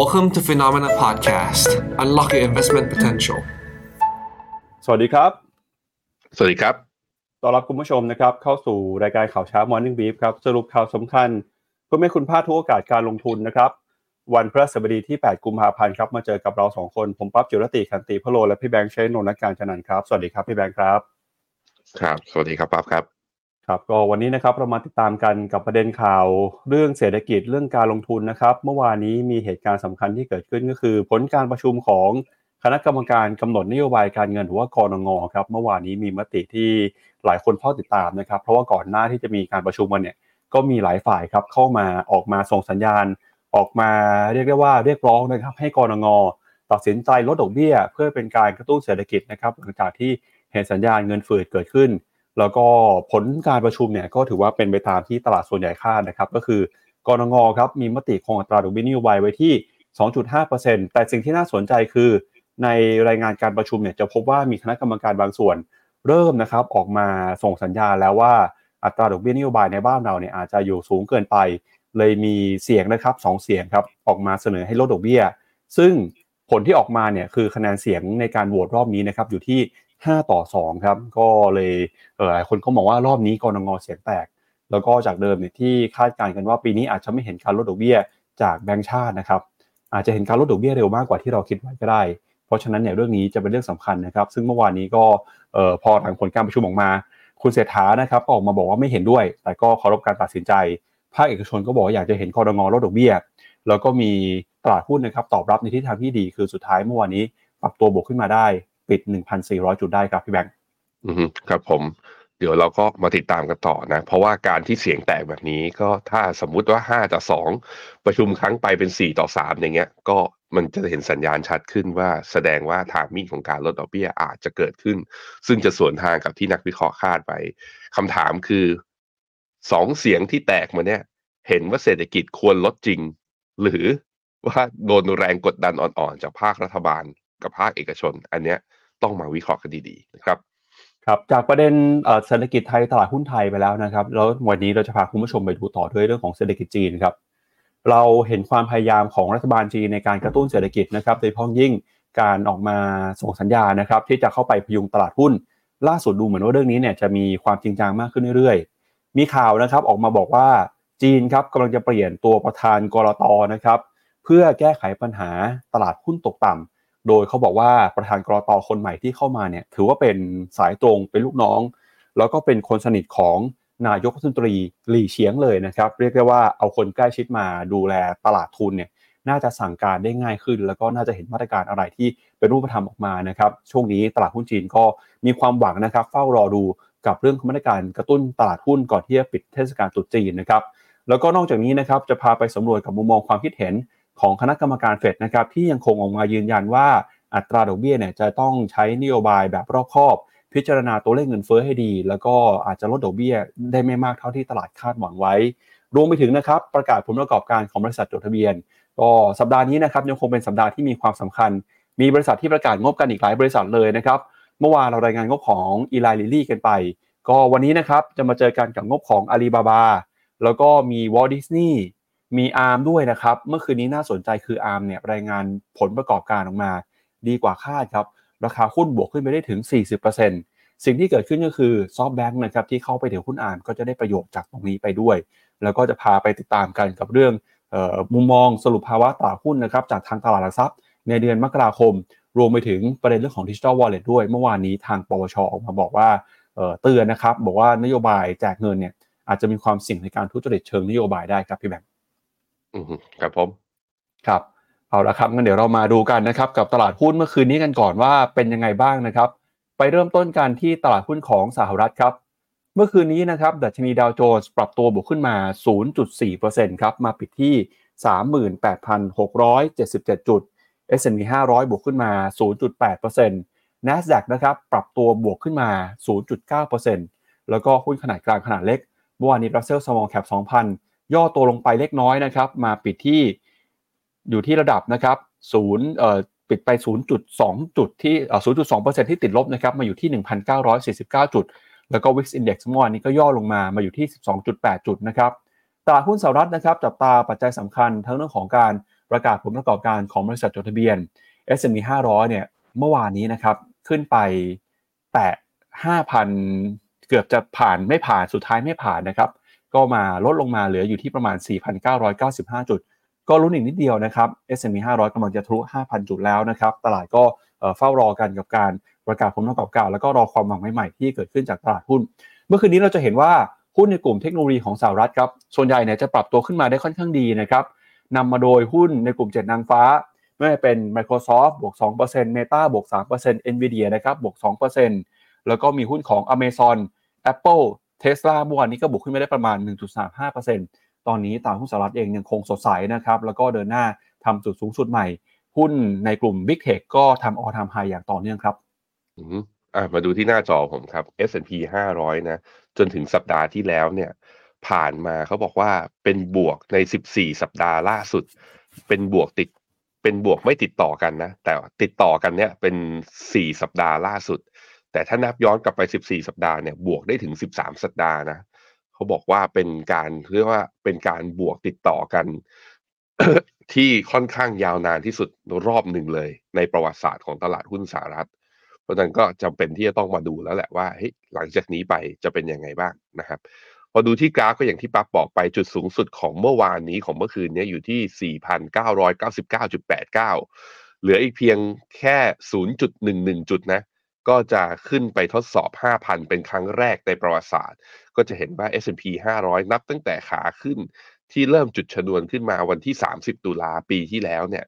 Welcome to Phenomena Podcast. Unlock your investment potential. สวัสดีครับ สวัสดีครับ ต้อนรับคุณผู้ชมนะครับ เข้าสู่รายการข่าวเช้า Morning Brief ครับ สรุปข่าวสำคัญเพื่อไม่ให้คุณพลาดทุกโอกาสการลงทุนนะครับ วันพฤหัสบดีที่ 8 กุมภาพันธ์ครับ มาเจอกับเราสองคน ผมปั๊บจิรติขันติพะโลและพี่แบงค์เชนนนท์การจันนันท์ครับ สวัสดีครับพี่แบงค์ครับ ครับ สวัสดีครับปั๊บครับ ครับก็วันนี้นะครับเรามาติดตามกันกับประเด็นข่าวเรื่องเศรษฐกิจเรื่องการลงทุนนะครับ เมื่อวานนี้มีเหตุการณ์สำคัญที่เกิดขึ้นก็คือ ผลการประชุมของคณะกรรมการกำหนดนโยบายการเงินหรือว่ากรงงครับเมื่อวานนี้มีมติที่หลายคนเฝ้าติดตามนะครับ เพราะว่าก่อนหน้าที่จะมีการประชุมกันเนี่ยก็มีหลายฝ่ายครับเข้ามาออกมาส่งสัญญาณ ออกมาเรียกได้ว่าเรียกร้องนะครับให้กรงงตัดสินใจลดดอกเบี้ย เพื่อเป็นการกระตุ้นเศรษฐกิจนะครับหลังจากที่เห็นสัญญาณเงินฝืดเกิดขึ้น แล้วก็ผลการประชุมเนี่ยก็ถือว่าเป็นไปตามที่ตลาดส่วนใหญ่คาดนะครับ ก็คือกรงงครับมีมติคงอัตราดอกเบี้ยนโยบายไว้ที่ 2.5%แต่สิ่งที่น่าสนใจคือ ในรายงานการประชุมเนี่ยจะพบว่ามีคณะกรรมการบางส่วน เริ่มนะครับออกมาส่งสัญญาณแล้วว่าอัตราดอกเบี้ยนโยบายในบ้านเราเนี่ยอาจจะอยู่สูงเกินไป เลยมีเสียงนะครับสองเสียงครับออกมาเสนอให้ลดดอกเบี้ย ซึ่งผลที่ออกมาเนี่ยคือคะแนนเสียงในการโหวตรอบนี้นะครับอยู่ที่ 5 ต่อ 2 ครับ ก็เลยหลายคนก็มองว่ารอบนี้กรงงเสียงแตก แล้วก็จากเดิมเนี่ยที่คาดการณ์กันว่าปีนี้อาจจะไม่เห็นการลดดอกเบี้ยจากแบงก์ชาตินะครับ อาจจะเห็นการลดดอกเบี้ยเร็วมากกว่าที่เราคิดไว้ก็ได้ เพราะฉะนั้นเนี่ยเรื่องนี้จะเป็นเรื่องสำคัญนะครับ ซึ่งเมื่อวานนี้ก็เอ่อพอหลังผลการประชุมออกมา คุณเศรษฐานะครับก็ออกมาบอกว่าไม่เห็นด้วย แต่ก็เคารพการตัดสินใจ ภาคเอกชนก็บอกอยากจะเห็นกรงงลดดอกเบี้ย แล้วก็มีตลาดหุ้นนะครับตอบรับในทิศทางที่ดี คือสุดท้ายเมื่อวานนี้ปรับตัวบวกขึ้นมาได้ ปิด 1,400 จุดได้ครับพี่แบงค์อืมครับผมเดี๋ยวเราก็มาติดตามกันต่อนะ เพราะว่าการที่เสียงแตกแบบนี้ก็ถ้าสมมุติว่าห้าต่อสองประชุมครั้งไปเป็นสี่ต่อสามอย่างเงี้ย ก็มันจะเห็นสัญญาณชัดขึ้นว่าแสดงว่าทางมิ่งของการลดดอกเบี้ยอาจจะเกิดขึ้น ซึ่งจะสวนทางกับที่นักวิเคราะห์คาดไปคำถามคือสองเสียงที่แตกมาเนี่ย เห็นว่าเศรษฐกิจควรลดจริง หรือว่าโดนแรงกดดันอ่อนๆ จากภาครัฐบาล กับภาคเอกชน อันเนี้ยต้องมาวิเคราะห์กันดีๆนะครับครับจากประเด็นเศรษฐกิจไทยตลาดหุ้นไทยไปแล้วนะครับแล้ววันนี้เราจะพาคุณผู้ชมไปดูต่อด้วยเรื่องของเศรษฐกิจจีนครับเราเห็นความพยายามของรัฐบาลจีนในการกระตุ้นเศรษฐกิจนะครับโดยเฉพาะยิ่งการออกมาส่งสัญญานะครับ ที่จะเข้าไปพยุงตลาดหุ้น ล่าสุดดูเหมือนว่าเรื่องนี้เนี่ยจะมีความจริงจังมากขึ้นเรื่อยๆ มีข่าวนะครับออกมาบอกว่าจีนครับกำลังจะเปลี่ยนตัวประธานกรตนะครับ เพื่อแก้ไขปัญหาตลาดหุ้นตกต่ำ โดยเขาบอกว่าประธานกรตคนใหม่ที่เข้ามาเนี่ยถือว่าเป็นสายตรงเป็นลูกน้อง แล้วก็เป็นคนสนิทของนายกรัฐมนตรีหลี่เฉียงเลยนะครับ เรียกได้ว่าเอาคนใกล้ชิดมาดูแลตลาดทุนเนี่ยน่าจะสั่งการได้ง่ายขึ้น แล้วก็น่าจะเห็นมาตรการอะไรที่เป็นรูปธรรมออกมานะครับ ช่วงนี้ตลาดหุ้นจีนก็มีความหวังนะครับเฝ้ารอดูกับเรื่องของมาตรการกระตุ้นตลาดหุ้นก่อนที่จะปิดเทศกาลตรุษจีนนะครับแล้วก็นอกจากนี้นะครับจะพาไปสำรวจกับมุมมองความคิดเห็น ของคณะกรรมการเฟดนะครับที่ยังคงออกมายืนยันว่าอัตราดอกเบี้ยเนี่ยจะต้องใช้นโยบายแบบรอบคอบ พิจารณาตัวเลขเงินเฟ้อให้ดี แล้วก็อาจจะลดดอกเบี้ยได้ไม่มากเท่าที่ตลาดคาดหวังไว้ รวมไปถึงนะครับประกาศผลประกอบการของบริษัทจดทะเบียน ก็สัปดาห์นี้นะครับยังคงเป็นสัปดาห์ที่มีความสำคัญ มีบริษัทที่ประกาศงบกันอีกหลายบริษัทเลยนะครับเมื่อวานเรารายงานงบของ Eli Lilly กันไป ก็วันนี้นะครับจะมาเจอกันกับงบของอาลีบาบาแล้วก็มี Walt Disney มี Arm ด้วยนะครับ เมื่อคืนนี้น่าสนใจคือ Arm เนี่ยรายงานผลประกอบการออกมา ดีกว่าคาดครับ ราคาหุ้นบวกขึ้นไปได้ถึง 40%สิ่งที่เกิดขึ้นก็คือ SoftBank นะครับที่เข้าไปถือหุ้น Arm ก็จะได้ประโยชน์จากตรงนี้ไปด้วย แล้วก็จะพาไปติดตามกันกับเรื่องออมุมมองสรุปภาวะตลาดหุ้นนะครับจากทางตลาดหลักทรัพย์ ในเดือนมกราคม รวมไปถึงประเด็นเรื่องของดิจิทัลวอลเล็ตด้วย เมื่อวานนี้ทางปวชออกมาบอกว่าเตือนนะครับบอกว่านโยบายแจกเงินเนี่ยอาจจะมีความเสี่ยงในการทุจริตเชิงนโยบายได้ครับพี่แบงค์ อืมครับผมครับเอาละครับงั้นเดี๋ยวเรามาดูกันนะครับ กับตลาดหุ้นเมื่อคืนนี้กันก่อนว่าเป็นยังไงบ้างนะครับ ไปเริ่มต้นกันที่ตลาดหุ้นของสหรัฐครับ เมื่อคืนนี้นะครับดัชนีดาวโจนส์ปรับตัวบวกขึ้นมา 0.4%ครับมาปิดที่ 38,677 จุด S&P 500 บวกขึ้นมา 0.8% NASDAQ นะครับปรับตัวบวกขึ้นมา 0.9%แล้วก็หุ้นขนาดกลางขนาดเล็กเมื่อวานนี้ Russell Small Cap 2,000 ย่อตัวลงไปเล็กน้อยนะครับ มาปิดที่อยู่ที่ระดับนะครับศูนย์เอ่อปิดไป 0.2 จุดที่เอ่อ0.2%ที่ติดลบนะครับ มาอยู่ที่ 1,949 จุด แล้วก็ Wix Index เมื่อวานนี้ก็ย่อลงมา มาอยู่ที่ 12.8 จุดนะครับ ตลาดหุ้นสหรัฐนะครับจับตาปัจจัยสำคัญทั้งเรื่องของการประกาศผลประกอบการของบริษัทจดทะเบียน S&P 500 เนี่ย เมื่อวานนี้นะครับ ขึ้นไปแตะ5,000 เกือบจะผ่านไม่ผ่าน สุดท้ายไม่ผ่านนะครับ ก็มาลดลงมาเหลืออยู่ที่ประมาณ 4,995 จุด ก็ลุ้นอีกนิดเดียวนะครับ S&P 500กำลังจะทะลุ 5,000 จุดแล้วนะครับ ตลาดก็เฝ้ารอกันกับการประกาศผลประกอบการ แล้วก็รอความหวังใหม่ๆที่เกิดขึ้นจากตลาดหุ้น เมื่อคืนนี้เราจะเห็นว่าหุ้นในกลุ่มเทคโนโลยีของสหรัฐครับ ส่วนใหญ่เนี่ยจะปรับตัวขึ้นมาได้ค่อนข้างดีนะครับนำมาโดยหุ้นในกลุ่มเจ็ดนางฟ้า ไม่ว่าเป็น Microsoft บวก 2% Meta บวก 3% Nvidia นะครับ บวก 2%แล้วก็มีหุ้นของ Amazon Apple Tesla เมื่อวานนี้ก็บวกขึ้นมาได้ประมาณ 1.35%ตอนนี้ตลาดหุ้นสหรัฐเองยังคงสดใสนะครับ แล้วก็เดินหน้าทำจุดสูงสุดใหม่ หุ้นในกลุ่ม Big Tech ก็ทำออทามไฮอย่างต่อเนื่องครับอืมอะมาดูที่หน้าจอผมครับ S&P 500 นะ จนถึงสัปดาห์ที่แล้วเนี่ย ผ่านมาเขาบอกว่าเป็นบวกใน 14 สัปดาห์ล่าสุด เป็นบวกติด เป็นบวกไม่ติดต่อกันนะ แต่ติดต่อกันเนี่ยเป็น 4 สัปดาห์ล่าสุด แต่ถ้านับย้อนกลับไป 14 สัปดาห์เนี่ยบวกได้ถึง 13 สัปดาห์นะเขาบอกว่าเป็นการเรียกว่าเป็นการบวกติดต่อกัน ที่ค่อนข้างยาวนานที่สุดรอบหนึ่งเลย ในประวัติศาสตร์ของตลาดหุ้นสหรัฐ เพราะฉะนั้นก็จำเป็นที่จะต้องมาดูแล้วแหละว่าเฮ้ยหลังจากนี้ไปจะเป็นยังไงบ้างนะครับพอดูที่กราฟก็อย่างที่ปั๊บบอกไปจุดสูงสุดของเมื่อวานนี้ของเมื่อคืนนี้อยู่ที่ 4,999.89 เหลืออีกเพียงแค่ 0.11 จุดนะ ก็จะขึ้นไปทดสอบ 5,000 เป็นครั้งแรกในประวัติศาสตร์ ก็จะเห็นว่า S&P 500 นับตั้งแต่ขาขึ้นที่เริ่มจุดชนวนขึ้นมาวันที่ 30 ตุลาปีที่แล้วเนี่ย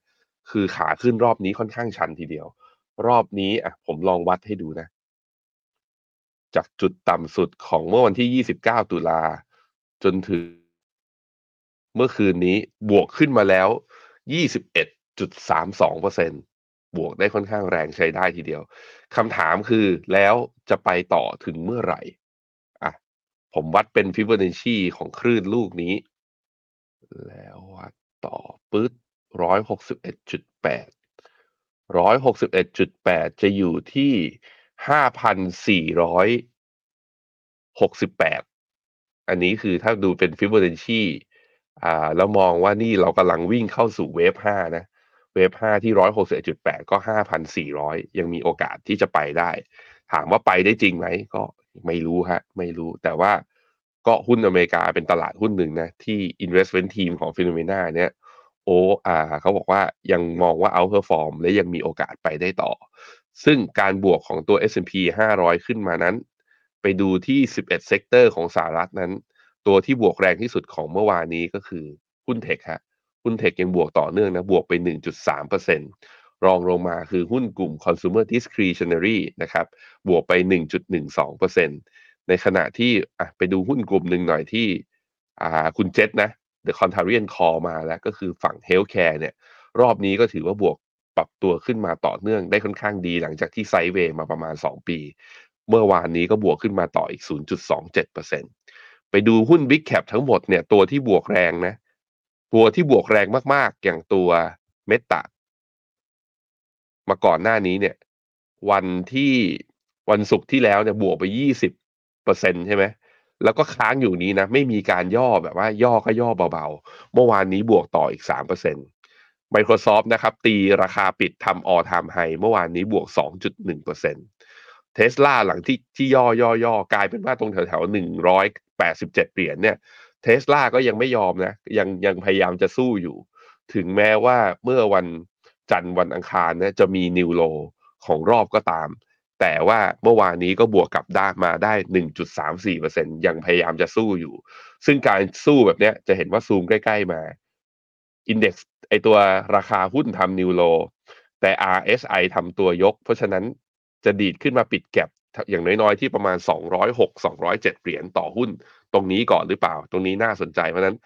คือขาขึ้นรอบนี้ค่อนข้างชันทีเดียว รอบนี้อะผมลองวัดให้ดูนะ จากจุดต่ำสุดของเมื่อวันที่ 29 ตุลาจนถึง เมื่อคืนนี้บวกขึ้นมาแล้ว 21.32% บวกได้ค่อนข้างแรงใช้ได้ทีเดียวคำถามคือแล้วจะไปต่อถึงเมื่อไหร่อะผมวัดเป็นฟิบ o นัชชีของคลื่นลูกนี้ แล้ววัดต่อปึ๊ดร้อยหกสิบเอ็ดจุดแปดร้อยหกสิบเอ็ดจุดแปดจะอยู่ที่ห้าพันสี่ร้อยหกสิบแปดอันนี้คือถ้าดูเป็นฟิบ o นัชชีอ่าแล้วมองว่านี่เรากำลังวิ่งเข้าสู่เวฟห้านะ wave ห้าที่ร้อยหกสิบจุดแปดก็ห้าพันสี่ร้อยยังมีโอกาสที่จะไปได้ ถามว่าไปได้จริงไหมก็ไม่รู้ฮะ ไม่รู้แต่ว่าก็หุ้นอเมริกาเป็นตลาดหุ้นหนึ่งนะที่ investment team ของ Finnomena เนี่ยโออาเขาบอกว่ายังมองว่า outperform และยังมีโอกาสไปได้ต่อ ซึ่งการบวกของตัว S&P 500 ขึ้นมานั้น ไปดูที่ 11 sector ของสหรัฐนั้น ตัวที่บวกแรงที่สุดของเมื่อวานนี้ก็คือหุ้นเทคฮะ หุ้นเทคยังบวกต่อเนื่องนะ บวกไป 1.3%รองลงมาคือหุ้นกลุ่ม consumer discretionary นะครับ บวกไป 1.12%ในขณะที่อะไปดูหุ้นกลุ่มหนึ่งหน่อยที่อ่าคุณเจษนะ The Contrarian Call มาแล้วก็คือฝั่ง Healthcare เนี่ย รอบนี้ก็ถือว่าบวกปรับตัวขึ้นมาต่อเนื่องได้ค่อนข้างดีหลังจากที่ไซเวย์มาประมาณ 2 ปี เมื่อวานนี้ก็บวกขึ้นมาต่ออีก 0.27%ไปดูหุ้น Big Cap ทั้งหมดเนี่ยตัวที่บวกแรงนะ ตัวที่บวกแรงมากๆ อย่างตัวเมตตามาก่อนหน้านี้เนี่ย วันที่วันศุกร์ที่แล้วเนี่ยบวกไป20%ใช่ไหมแล้วก็ค้างอยู่นี้นะ ไม่มีการย่อแบบว่าย่อก็ย่อเบาๆ เมื่อวานนี้บวกต่ออีก3% Microsoft นะครับ ตีราคาปิดทำออทามไฮเมื่อวานนี้บวก 2.1%เทสลาหลังที่ที่ย่อย่อย่อกลายเป็นว่าตรงแถวแถวหนึ่งร้อยแปดสิบเจ็ดเหรียญเนี่ย เทสลาก็ยังไม่ยอมนะ ยังยังพยายามจะสู้อยู่ ถึงแม้ว่าเมื่อวันจันทร์วันอังคารเนี่ยจะมีนิวโลของรอบก็ตาม แต่ว่าเมื่อวานนี้ก็บวกกลับได้มาได้ 1.34%ยังพยายามจะสู้อยู่ ซึ่งการสู้แบบเนี้ยจะเห็นว่าซูมใกล้ ๆมาอินเด็กซ์ไอตัวราคาหุ้นทำ new low แต่ RSI ทำตัวยก เพราะฉะนั้นจะดีดขึ้นมาปิด gap อย่างน้อยๆ ที่ประมาณ 206 207 เหรียญต่อหุ้น ตรงนี้ก่อนหรือเปล่า ตรงนี้น่าสนใจเพราะนั้น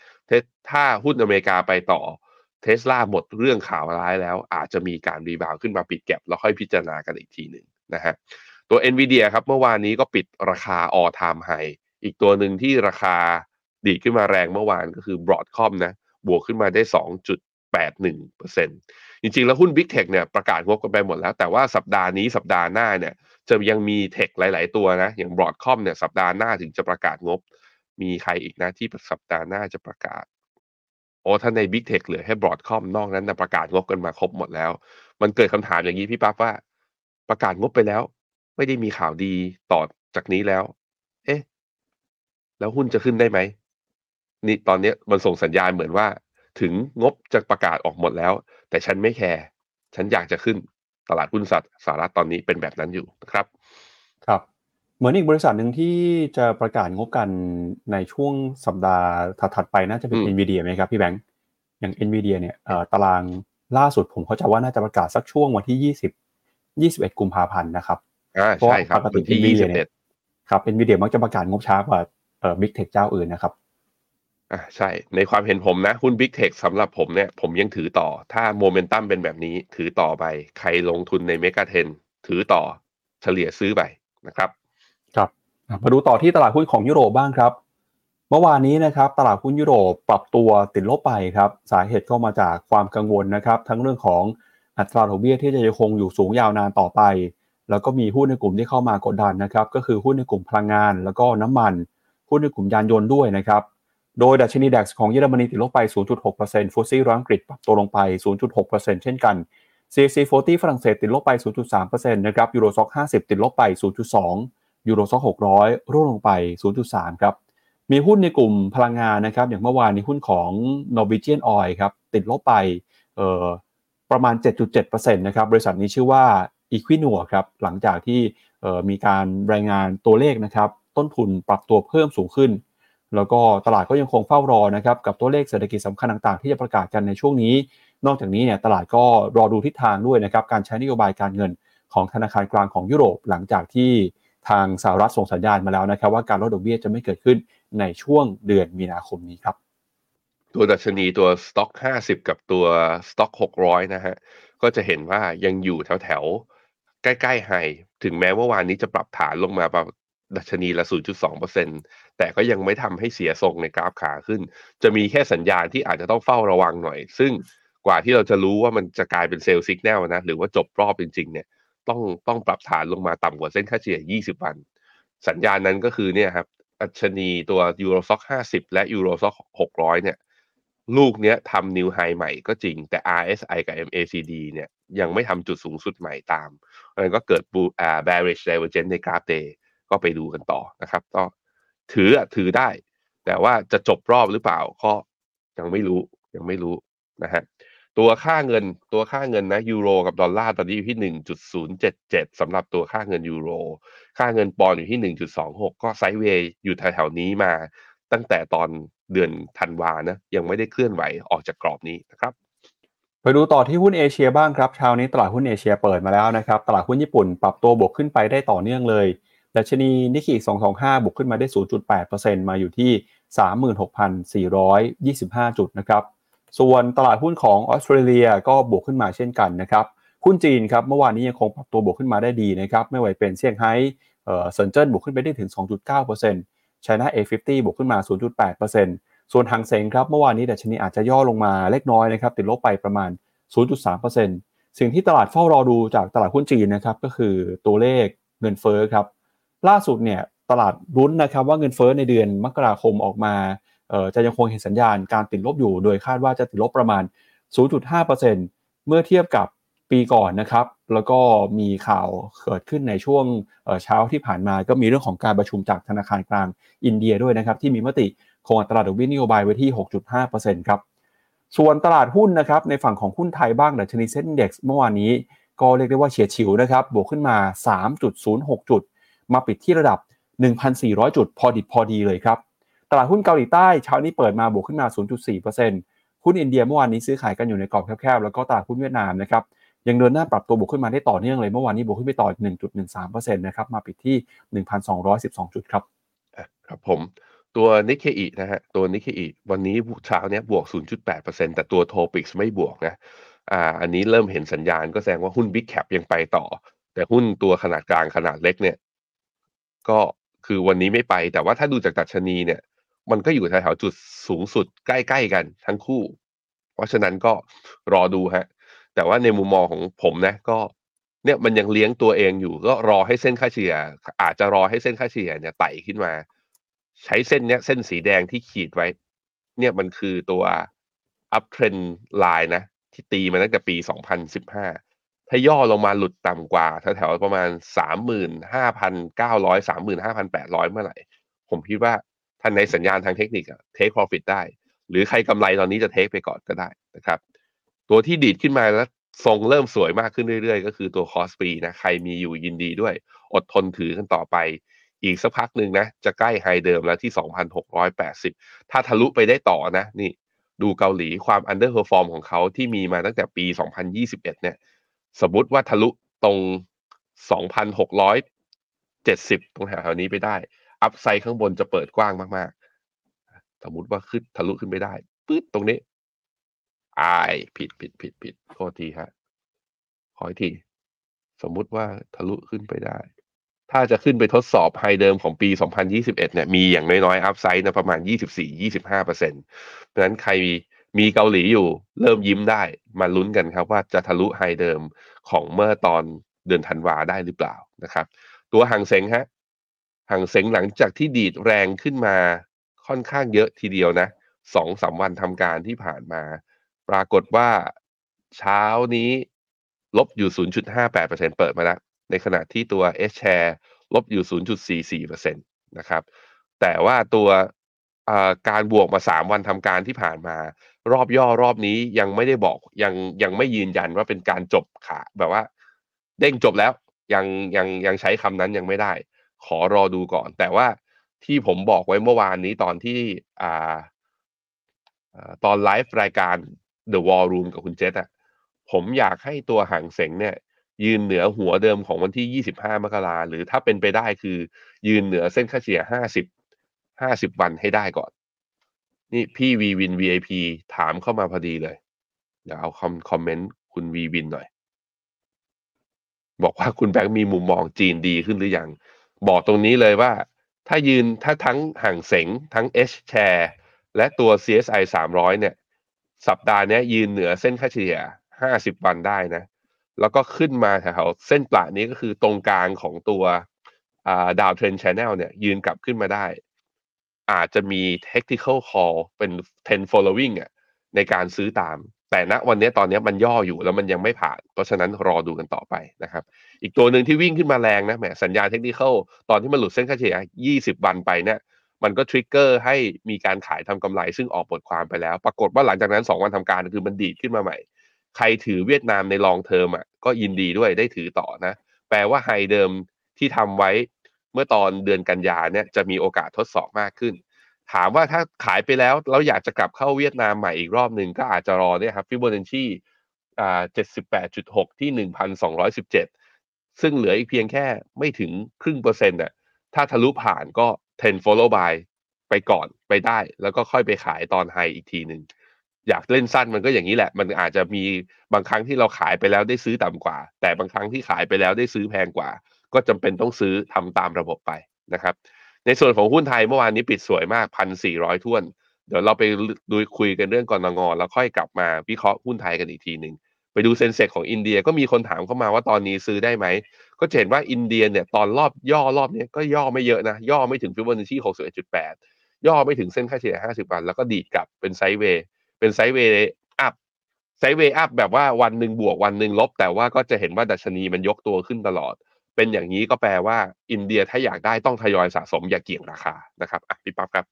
ถ้าหุ้นอเมริกาไปต่อเทสลาหมดเรื่องข่าวร้ายแล้ว อาจจะมีการ rebound ขึ้นมาปิด gap แล้วค่อยพิจารณากันอีกทีหนึ่งนะฮะตัว NVIDIA ครับเมื่อวานนี้ก็ปิดราคา all time high อีกตัวหนึ่งที่ราคาดีขึ้นมาแรงเมื่อวานก็คือ Broadcom นะบวกขึ้นมาได้ 2.81%จริงๆ แล้วหุ้น Big Tech เนี่ยประกาศงบกันไปหมดแล้ว แต่ว่าสัปดาห์นี้สัปดาห์หน้าเนี่ยจะยังมีเทคหลาย ๆ ตัวนะอย่าง Broadcom เนี่ยสัปดาห์หน้าถึงจะประกาศงบ มีใครอีกนะที่สัปดาห์หน้าจะประกาศ โอ้ถ้าใน Big Tech เหลือแค่บรอดคอมนอกนั้นนะประกาศงบกันมาครบหมดแล้ว มันเกิดคำถามอย่างนี้พี่ปั๊บว่า ประกาศงบไปแล้ว ไม่ได้มีข่าวดีต่อจากนี้แล้ว เอ๊ะ แล้วหุ้นจะขึ้นได้ไหมนี่ตอนนี้มันส่งสัญญาณเหมือนว่า ถึงงบจะประกาศออกหมดแล้ว แต่ฉันไม่แคร์ฉันอยากจะขึ้นตลาดหุ้นสัตว์สหรัฐตอนนี้เป็นแบบนั้นอยู่นะครับ เหมือนอีกบริษัทหนึ่งที่จะประกาศงบกันในช่วงสัปดาห์ถัดๆไปน่าจะเป็นอืม NVIDIA ไหมครับพี่แบงค์อย่าง NVIDIA เนี่ยเอ่อตารางล่าสุดผมเข้าใจว่าน่าจะประกาศสักช่วงวันที่20 21กุมภาพันธ์นะครับอ่าเพราะใช่ครับปกติวันที่ Nvidia ยี่สิบเนี่เอ็ยดครับ NVIDIA มักจะประกาศงบช้ากว่าเอ่อ Big Tech เจ้าอื่นนะครับอ่าใช่ ในความเห็นผมนะ หุ้น Big Tech สำหรับผมเนี่ย ผมยังถือต่อ ถ้าโมเมนตัมเป็นแบบนี้ถือต่อไป ใครลงทุนในเมกะเทนถือต่อเฉลี่ยซื้อไปนะครับครับอะ มาดูต่อที่ตลาดหุ้นของยุโรปบ้างครับเมื่อวานนี้นะครับตลาดหุ้นยุโรปปรับตัวติดลบไปครับสาเหตุก็มาจากความกังวลนะครับ ทั้งเรื่องของอัตราดอกเบี้ยที่จะยังคงอยู่สูงยาวนานต่อไป แล้วก็มีหุ้นในกลุ่มที่เข้ามากดดันนะครับ ก็คือหุ้นในกลุ่มพลังงาน แล้วก็น้ำมัน หุ้นในกลุ่มยานยนต์ด้วยนะครับ โดยดัชนีดัคของเยอรมนีติดลบไป 0.6%ฟุตซี่ร้อยอังกฤษปรับตัวลงไป 0.6%เช่นกัน CAC 40ฝรั่งเศสติดลบไป 0.3%นะครับยูโรซ็อก50 ติดลบไป 0.2 ยูโรซ็อก600ร่วงลงไป 0.3 ครับ มีหุ้นในกลุ่มพลังงานนะครับ อย่างเมื่อวานในหุ้นของ Norwegian Oil ครับ ติดลบไปเอ่อประมาณ 7.7%นะครับ บริษัทนี้ชื่อว่า Equinor ครับ หลังจากที่เอ่อมีการรายงานตัวเลขนะครับ ต้นทุนปรับตัวเพิ่มสูงขึ้น แล้วก็ตลาดก็ยังคงเฝ้ารอนะครับ กับตัวเลขเศรษฐกิจสำคัญต่างๆ ที่จะประกาศกันในช่วงนี้ นอกจากนี้เนี่ยตลาดก็รอดูทิศทางด้วยนะครับ การใช้นโยบายการเงินของธนาคารกลางของยุโรป หลังจากที่ ทางสหรัฐส่งสัญญาณมาแล้วนะครับ ว่าการลดดอกเบี้ยจะไม่เกิดขึ้นในช่วงเดือนมีนาคมนี้ครับ ตัวดัชนีตัว Stoxx 50 กับตัว Stoxx 600 นะฮะ ก็จะเห็นว่ายังอยู่แถวแถวๆใกล้ๆ high ถึงแม้ว่าวานนี้จะปรับฐานลงมาประมาณดัชนีละ 0.2%แต่ก็ยังไม่ทำให้เสียทรงในกราฟขาขึ้น จะมีแค่สัญญาณที่อาจจะต้องเฝ้าระวังหน่อย ซึ่งกว่าที่เราจะรู้ว่ามันจะกลายเป็น sell signal นะ หรือว่าจบรอบจริงๆเนี่ย ต้องต้องปรับฐานลงมาต่ำกว่าเส้นค่าเฉลี่ย 20 วัน สัญญาณนั้นก็คือเนี่ยครับดัชนีตัว Euro Stoxx 50 และ Euro Stoxx 600 เนี่ย ลูกเนี้ยทำ new high ใหม่ก็จริง แต่ RSI กับ MACD เนี่ยยังไม่ทำจุดสูงสุดใหม่ตามมันก็เกิด bull อ่า bearish divergence ในกราฟ day ก็ไปดูกันต่อนะครับก็ถือถือได้ แต่ว่าจะจบรอบหรือเปล่าก็ยังไม่รู้ยังไม่รู้นะฮะ ตัวค่าเงินตัวค่าเงินนะยูโรกับดอลลาร์ตอนนี้อยู่ที่ 1.077สำหรับตัวค่าเงินยูโร ค่าเงินปอนด์อยู่ที่ 1.26 ก็ไซด์เวย์อยู่แถวๆนี้มา ตั้งแต่ตอนเดือนธันวานะยังไม่ได้เคลื่อนไหวออกจากกรอบนี้นะครับไปดูต่อที่หุ้นเอเชียบ้างครับเช้านี้ตลาดหุ้นเอเชียเปิดมาแล้วนะครับ ตลาดหุ้นญี่ปุ่นปรับตัวบวกขึ้นไปได้ต่อเนื่องเลยดัชนีนิกเกิ225 บวกขึ้นมาได้ 0.8%มาอยู่ที่ 36,425 จุดนะครับ ส่วนตลาดหุ้นของออสเตรเลียก็บวกขึ้นมาเช่นกันนะครับหุ้นจีนครับเมื่อวานนี้ยังคงปรับตัวบวกขึ้นมาได้ดีนะครับไม่ว่าเป็นเซี่ยงไฮ้เอ่อเซินเจิ้นบวกขึ้นไปได้ถึง 2.9% China A50 บวกขึ้นมา 0.8%ส่วนหางเสงครับเมื่อวานนี้ดัชนีอาจจะย่อลงมาเล็กน้อยนะครับติดลบไปประมาณ 0.3%สิ่งที่ตลาดเฝ้ารอดูจากตลาดหุ้นจีนนะครับก็คือตัวเลขเงินเฟ้อครับล่าสุดเนี่ยตลาดรุ้นนะครับว่าเงินเฟ้อในเดือนมกราคมออกมา จะยังคงเห็นสัญญาณการติดลบอยู่ โดยคาดว่าจะติดลบประมาณ 0.5%เมื่อเทียบกับปีก่อนนะครับ แล้วก็มีข่าวเกิดขึ้นในช่วงเช้าที่ผ่านมา ก็มีเรื่องของการประชุมจากธนาคารกลางอินเดียด้วยนะครับ ที่มีมติคงอัตราดอกเบี้ยนโยบายไว้ที่ 6.5%ครับ ส่วนตลาดหุ้นนะครับ ในฝั่งของหุ้นไทยบ้างดัชนีเซ็นดี x เมื่อวานนี้ก็เรียกได้ว่าเฉียดฉิวนะครับ บวกขึ้นมา 3.06 จุด มาปิดที่ระดับ 1,400 จุด พอดิบพอดีเลยครับ ตลาดหุ้นเกาหลีใต้เช้านี้เปิดมาบวกขึ้นมา 0.4%หุ้นอินเดียเมื่อวานนี้ซื้อขายกันอยู่ในกรอบแคบๆ แล้วก็ตลาดหุ้นเวียดนามนะครับยังเดินหน้าปรับตัวบวกขึ้นมาได้ต่อเนื่องเลยเมื่อวานนี้บวกขึ้นไปต่อ 1.13%นะครับมาปิดที่ 1,212 จุดครับครับผมตัวนิเคอินะฮะตัวนิเคอิวันนี้เช้าเนี้ยบวก 0.8%แต่ตัวโทปิกไม่บวกนะอ่าอันนี้เริ่มเห็นสัญญาณก็แสดงว่าหุ้น Big Cap ยังไปต่อ แต่หุ้นตัวขนาดกลางขนาดเล็กเนี่ย ก็คือวันนี้ไม่ไปแต่ว่าถ้าดูจากดัชนีเนี่ย มันก็อยู่แถวๆจุดสูงสุดใกล้ๆกันทั้งคู่ เพราะฉะนั้นก็รอดูฮะ แต่ว่าในมุมมองของผมนะก็เนี่ยมันยังเลี้ยงตัวเองอยู่ก็รอให้เส้นค่าเฉลี่ยอาจจะรอให้เส้นค่าเฉลี่ยเนี่ยไต่ขึ้นมา ใช้เส้นเนี้ยเส้นสีแดงที่ขีดไว้ เนี่ยมันคือตัวอัพเทรนไลน์นะ ที่ตีมาตั้งแต่ปี 2015 ถ้าย่อลงมาหลุดต่ำกว่าแถวๆประมาณ 35,900 35,800 เมื่อไหร่ ผมคิดว่า ท่านในสัญญาณทางเทคนิคอะ take profit ได้ หรือใครกำไรตอนนี้จะ take ไปก่อนก็ได้นะครับ ตัวที่ดีดขึ้นมาแล้วทรงเริ่มสวยมากขึ้นเรื่อยๆ ก็คือตัว KOSPI นะใครมีอยู่ยินดีด้วย อดทนถือกันต่อไป อีกสักพักหนึ่งนะ จะใกล้ high เดิมแล้วที่ 2,680 ถ้าทะลุไปได้ต่อนะ นี่ดูเกาหลีความ underperform ของเขาที่มีมาตั้งแต่ปี 2021 เนี่ย สมมติว่าทะลุตรง 2,670 ตรงแถวๆนี้ไปได้ อัพไซด์ข้างบนจะเปิดกว้างมากๆ สมมติว่าขึ้นทะลุขึ้นไปได้ปื๊ดตรงนี้อายผิดผิดผิดผิดโทษทีฮะขออีกที สมมุติว่าทะลุขึ้นไปได้ ถ้าจะขึ้นไปทดสอบไฮเดิมของปี 2021 เนี่ย มีอย่างน้อยๆ อัพไซด์นะประมาณ 24-25%เพราะฉะนั้นใครมีมีเกาหลีอยู่ เริ่มยิ้มได้ มาลุ้นกันครับว่าจะทะลุไฮเดิมของเมื่อตอนเดือนธันวาได้หรือเปล่านะครับ ตัวหางเซงฮะ ห่างเซ็งหลังจากที่ดีดแรงขึ้นมาค่อนข้างเยอะทีเดียวนะสองสามวันทำการที่ผ่านมา ปรากฏว่าเช้านี้ลบอยู่ 0.58%เปิดมาแล้ว ในขณะที่ตัว S share ลบอยู่ 0.44%นะครับ แต่ว่าตัวการบวกมา 3 วันทำการที่ผ่านมา รอบย่อรอบนี้ยังไม่ได้บอกยังยังไม่ยืนยันว่าเป็นการจบขาแบบว่า เด้งจบแล้วยังยังยังใช้คำนั้นยังไม่ได้ ขอรอดูก่อน แต่ว่าที่ผมบอกไว้เมื่อวานนี้ตอนที่อ่าตอนไลฟ์รายการ The War Room กับคุณเจษอะผมอยากให้ตัวหางเสงเนี่ย ยืนเหนือหัวเดิมของวันที่ 25 มกราหรือถ้าเป็นไปได้คือ ยืนเหนือเส้นค่าเฉลี่ย 50 50 วันให้ได้ก่อน นี่พี่วีวิน VIP ถามเข้ามาพอดีเลย เดี๋ยวเอาคอมคอมเมนต์คุณวีวินหน่อย บอกว่าคุณแบงค์มีมุมมองจีนดีขึ้นหรือยัง บอกตรงนี้เลยว่า ถ้ายืนถ้าทั้งห่างเสงทั้ง H share และตัว CSI 300 เนี่ย สัปดาห์นี้ยืนเหนือเส้นค่าเฉลี่ย 50 วันได้นะ แล้วก็ขึ้นมาแถวเส้นประนี้ก็คือตรงกลางของตัว downtrend channel เนี่ยยืนกลับขึ้นมาได้ อาจจะมี technical call เป็น10 following อะในการซื้อตาม แต่ณวันนี้ตอนนี้มันย่ออยู่แล้วมันยังไม่ผ่าน เพราะฉะนั้นรอดูกันต่อไปนะครับ อีกตัวหนึ่งที่วิ่งขึ้นมาแรงนะแหมสัญญาณเทคนิคตอนที่มันหลุดเส้นค่าเฉลี่ย 20 วันไปเนี่ยมันก็ trigger ให้มีการขายทำกำไรซึ่งออกบทความไปแล้ว ปรากฏว่าหลังจากนั้น 2 วันทำการคือมันดีดขึ้นมาใหม่ ใครถือเวียดนามใน long term อะก็ยินดีด้วยได้ถือต่อนะ แปลว่า high เดิมที่ทำไว้เมื่อตอนเดือนกันยาเนี่ยจะมีโอกาสทดสอบมากขึ้น ถามว่าถ้าขายไปแล้วเราอยากจะกลับเข้าเวียดนามใหม่อีกรอบหนึ่งก็อาจจะรอเนี่ยครับฟิโบนัชชีอ่าเจ็ดสิบแปดจุดหกที่หนึ่งพันสองร้อยสิบเจ็ดซึ่งเหลืออีกเพียงแค่ไม่ถึงครึ่งเปอร์เซ็นต์อะถ้าทะลุผ่านก็ trend follow buy ไปก่อนไปได้ แล้วก็ค่อยไปขายตอน high อีกทีหนึ่งอยากเล่นสั้นมันก็อย่างนี้แหละ มันอาจจะมีบางครั้งที่เราขายไปแล้วได้ซื้อต่ำกว่า แต่บางครั้งที่ขายไปแล้วได้ซื้อแพงกว่า ก็จำเป็นต้องซื้อทำตามระบบไปนะครับ ในส่วนของหุ้นไทยเมื่อวานนี้ปิดสวยมากพันสี่ร้อยท่วน เดี๋ยวเราไปดูคุยกันเรื่องกรงงแล้วค่อยกลับมาวิเคราะห์หุ้นไทยกันอีกทีหนึ่งไปดูเซ็นเซกของอินเดียก็มีคนถามเข้ามาว่าตอนนี้ซื้อได้ไหม ก็เห็นว่าอินเดียเนี่ยตอนรอบย่อรอบนี้ก็ย่อไม่เยอะนะ ย่อไม่ถึงฟิบอนัชชีหกสิบเอ็ดจุดแปดย่อไม่ถึงเส้นค่าเฉลี่ย50วันแล้วก็ดีดกลับเป็น sideway เป็น sideway up sideway up แบบว่าวันหนึ่งบวกวันหนึ่งลบ แต่ว่าก็จะเห็นว่าดัชนีมันยกตัวขึ้นตลอด เป็นอย่างนี้ก็แปลว่า อินเดียถ้าอยากได้ต้องทยอยสะสมอย่าเกี่ยงราคานะครับอะพี่ปั๊บครับ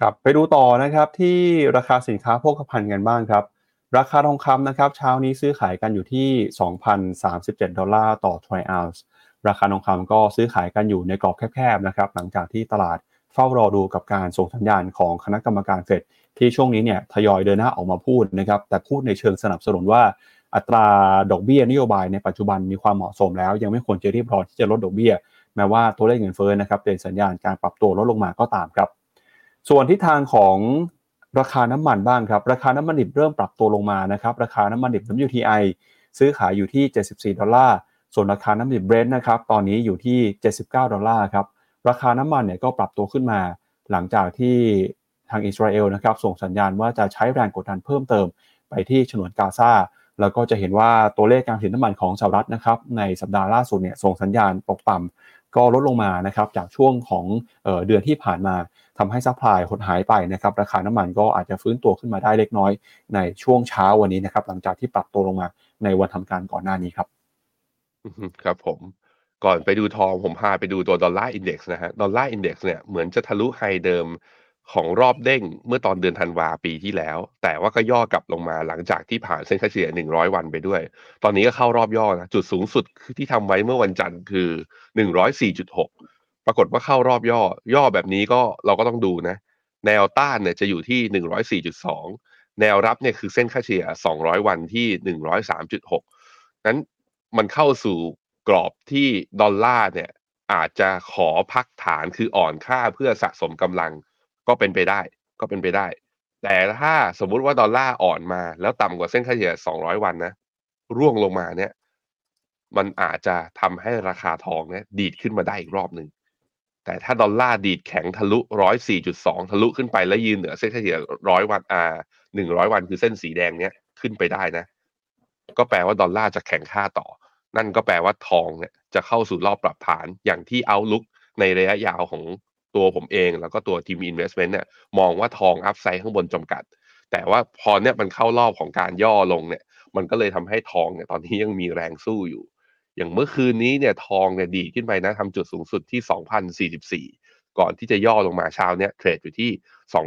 ครับไปดูต่อนะครับที่ราคาสินค้าโภคภัณฑ์กันบ้างครับ ราคาทองคำนะครับ เช้านี้ซื้อขายกันอยู่ที่ 2,037 ดอลลาร์ต่อทรอยออนซ์ราคาทองคำก็ซื้อขายกันอยู่ในกรอบแคบๆนะครับหลังจากที่ตลาดเฝ้ารอดูกับการส่งสัญญาณของคณะกรรมการเฟดที่ช่วงนี้เนี่ยทยอยเดินหน้าออกมาพูดนะครับแต่พูดในเชิงสนับสนุนว่า อัตราดอกเบี้ยนโยบายในปัจจุบันมีความเหมาะสมแล้ว ยังไม่ควรจะรีบร้อนที่จะลดดอกเบี้ย แม้ว่าตัวเลขเงินเฟ้อนะครับเป็นสัญญาณการปรับตัวลดลงมาก็ตามครับ ส่วนทิศทางของราคาน้ำมันบ้างครับ ราคาน้ำมันดิบเริ่มปรับตัวลงมานะครับราคาน้ำมันดิบ WTI ซื้อขายอยู่ที่ 74 ดอลลาร์ส่วนราคาน้ำมันดิบเบรนท์นะครับตอนนี้อยู่ที่ 79 ดอลลาร์ครับราคาน้ำมันเนี่ยก็ปรับตัวขึ้นมา หลังจากที่ทางอิสราเอลนะครับส่งสัญญาณว่าจะใช้แรงกดดันเพิ่มเติมไปที่ฉนวนกาซา แล้วก็จะเห็นว่าตัวเลขการผลิตน้ำมันของสหรัฐนะครับในสัปดาห์ล่าสุดเนี่ยส่งสัญญาณตกต่ำก็ลดลงมานะครับจากช่วงของเออเดือนที่ผ่านมาทำให้ supply หดหายไปนะครับราคาน้ำมันก็อาจจะฟื้นตัวขึ้นมาได้เล็กน้อย ในช่วงเช้าวันนี้นะครับหลังจากที่ปรับตัวลงมาในวันทำการก่อนหน้านี้ครับครับผมก่อนไปดูทองผมพาไปดูตัว dollar index นะฮะ dollar index เนี่ยเหมือนจะทะลุ high เดิม ของรอบเด้งเมื่อตอนเดือนธันวาปีที่แล้ว แต่ว่าก็ย่อกลับลงมาหลังจากที่ผ่านเส้นค่าเฉลี่ย 100 วันไปด้วย ตอนนี้ก็เข้ารอบย่อนะจุดสูงสุดที่ทำไว้เมื่อวันจันทร์คือ 104.6 ปรากฏว่าเข้ารอบย่อย่อแบบนี้ก็เราก็ต้องดูนะ แนวต้านเนี่ยจะอยู่ที่ 104.2 แนวรับเนี่ยคือเส้นค่าเฉลี่ย 200 วันที่ 103.6 นั้นมันเข้าสู่กรอบที่ดอลลาร์เนี่ยอาจจะขอพักฐานคืออ่อนค่าเพื่อสะสมกำลัง ก็เป็นไปได้ ก็เป็นไปได้ แต่ถ้าสมมุติว่าดอลลาร์อ่อนมา แล้วต่ำกว่าเส้นค่าเฉลี่ย 200 วันนะ ร่วงลงมาเนี่ย มันอาจจะทำให้ราคาทองเนี่ยดีดขึ้นมาได้อีกรอบหนึ่ง แต่ถ้าดอลลาร์ดีดแข็งทะลุ 104.2 ทะลุขึ้นไปแล้วยืนเหนือเส้นค่าเฉลี่ยร้อยวันอ่า100 วันคือเส้นสีแดงเนี้ยขึ้นไปได้นะ ก็แปลว่าดอลลาร์จะแข็งค่าต่อ นั่นก็แปลว่าทองเนี่ยจะเข้าสู่รอบปรับฐานอย่างที่ outlook ในระยะยาวของ ตัวผมเอง แล้วก็ตัวทีม Investment เนี่ยมองว่าทอง upside ข้างบนจำกัด แต่ว่าพอเนี่ยมันเข้ารอบของการย่อลงเนี่ย มันก็เลยทำให้ทองเนี่ยตอนนี้ยังมีแรงสู้อยู่ อย่างเมื่อคืนนี้เนี่ยทองเนี่ยดีดขึ้นไปนะทำจุดสูงสุดที่ 2,044ก่อนที่จะย่อลงมาเช้าเนี่ย trade อยู่ที่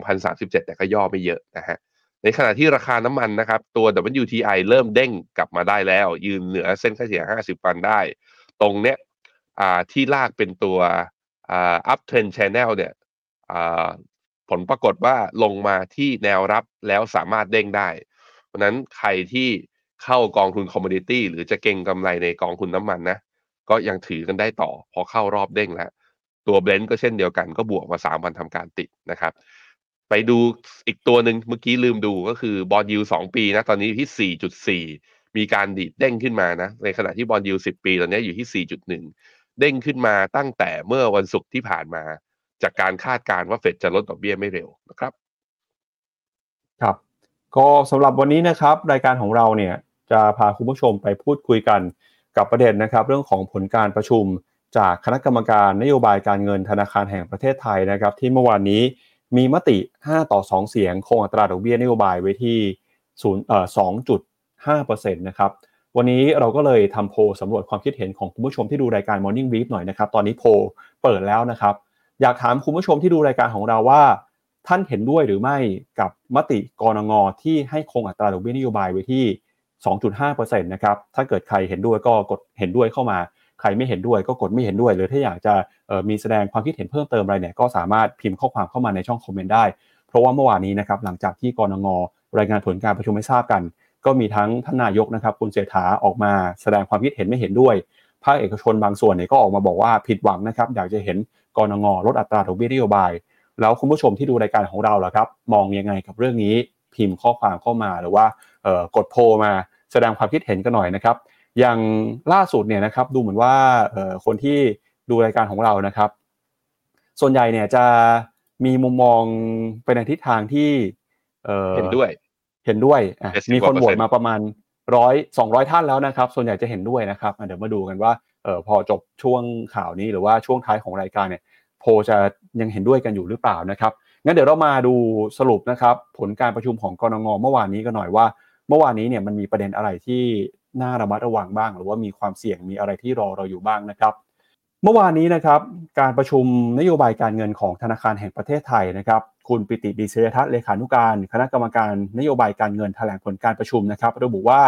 2,037 แต่ก็ย่อไม่เยอะนะฮะ ในขณะที่ราคาน้ำมันนะครับ ตัว WTI เริ่มเด้งกลับมาได้แล้ว ยืนเหนือเส้นค่าเฉลี่ย 50 วันได้ ตรงเนี้ยที่ลากเป็นตัว uptrend channel เนี่ยผลปรากฏว่าลงมาที่แนวรับแล้วสามารถเด้งได้ เพราะนั้นใครที่เข้ากองทุน commodity หรือจะเก่งกำไรในกองทุนน้ำมันนะ ก็ยังถือกันได้ต่อ พอเข้ารอบเด้งแล้ว ตัวเบรนท์ก็เช่นเดียวกันก็บวกมา 3 วันทำการติดนะครับ ไปดูอีกตัวหนึ่งเมื่อกี้ลืมดูก็คือ bond yield สองปีนะ ตอนนี้ที่ 4.4 มีการดีดเด้งขึ้นมานะ ในขณะที่ bond yield 10 ปี ตอนนี้อยู่ที่ 4.1 เด้งขึ้นมาตั้งแต่เมื่อวันศุกร์ที่ผ่านมา จากการคาดการณ์ว่าเฟดจะลดดอกเบี้ยไม่เร็วนะครับ ครับ ก็สำหรับวันนี้นะครับ รายการของเราเนี่ยจะพาคุณผู้ชมไปพูดคุยกันกับประเด็นนะครับ เรื่องของผลการประชุมจากคณะกรรมการนโยบายการเงินธนาคารแห่งประเทศไทยนะครับ ที่เมื่อวานนี้มีมติ 5 ต่อ 2 เสียงคงอัตราดอกเบี้ยนโยบายไว้ที่0เอ่อ2.5%นะครับ วันนี้เราก็เลยทำโพลสำรวจความคิดเห็นของคุณผู้ชมที่ดูรายการ Morning Brief หน่อยนะครับ ตอนนี้โพลเปิดแล้วนะครับ อยากถามคุณผู้ชมที่ดูรายการของเราว่า ท่านเห็นด้วยหรือไม่กับมติกรงงที่ให้คงอัตราดอกเบี้ยนโยบายไว้ที่ 2.5%นะครับ ถ้าเกิดใครเห็นด้วยก็กดเห็นด้วยเข้ามา ใครไม่เห็นด้วยก็กดไม่เห็นด้วย หรือถ้าอยากจะมีแสดงความคิดเห็นเพิ่มเติมอะไรเนี่ย ก็สามารถพิมพ์ข้อความเข้ามาในช่องคอมเมนต์ได้ เพราะว่าเมื่อวานนี้นะครับ หลังจากที่กรงงรายงานผลการประชุมให้ทราบกัน ก็มีทั้งท่านนายกนะครับคุณเศรษฐาออกมาแสดงความคิดเห็นไม่เห็นด้วย ภาคเอกชนบางส่วนเนี่ยก็ออกมาบอกว่าผิดหวังนะครับอยากจะเห็นกรงงลดอัตราดอกเบี้ยนโยบาย แล้วคุณผู้ชมที่ดูรายการของเราล่ะครับ มองยังไงกับเรื่องนี้พิมพ์ข้อความเข้ามาหรือว่ากดโพมาแสดงความคิดเห็นกันหน่อยนะครับ อย่างล่าสุดเนี่ยนะครับดูเหมือนว่าคนที่ดูรายการของเรานะครับ ส่วนใหญ่เนี่ยจะมีมุมมองไปในทิศทางที่เห็นด้วย เห็นด้วยมีคนโหวตมาประมาณร้อยสองร้อยท่านแล้วนะครับ ส่วนใหญ่จะเห็นด้วยนะครับเดี๋ยวมาดูกันว่าเออพอจบช่วงข่าวนี้หรือว่าช่วงท้ายของรายการเนี่ยโพจะยังเห็นด้วยกันอยู่หรือเปล่านะครับงั้นเดี๋ยวเรามาดูสรุปนะครับ ผลการประชุมของกรงงเมื่อวานนี้กันหน่อยว่า เมื่อวานนี้เนี่ยมันมีประเด็นอะไรที่น่าระมัดระวังบ้าง หรือว่ามีความเสี่ยงมีอะไรที่รอเราอยู่บ้างนะครับ เมื่อวานนี้นะครับการประชุมนโยบายการเงินของธนาคารแห่งประเทศไทยนะครับ คุณปิติดีเสยทัศน์เลขานุการ คณะกรรมการนโยบายการเงินแถลงผลการประชุมนะครับ ระบุว่า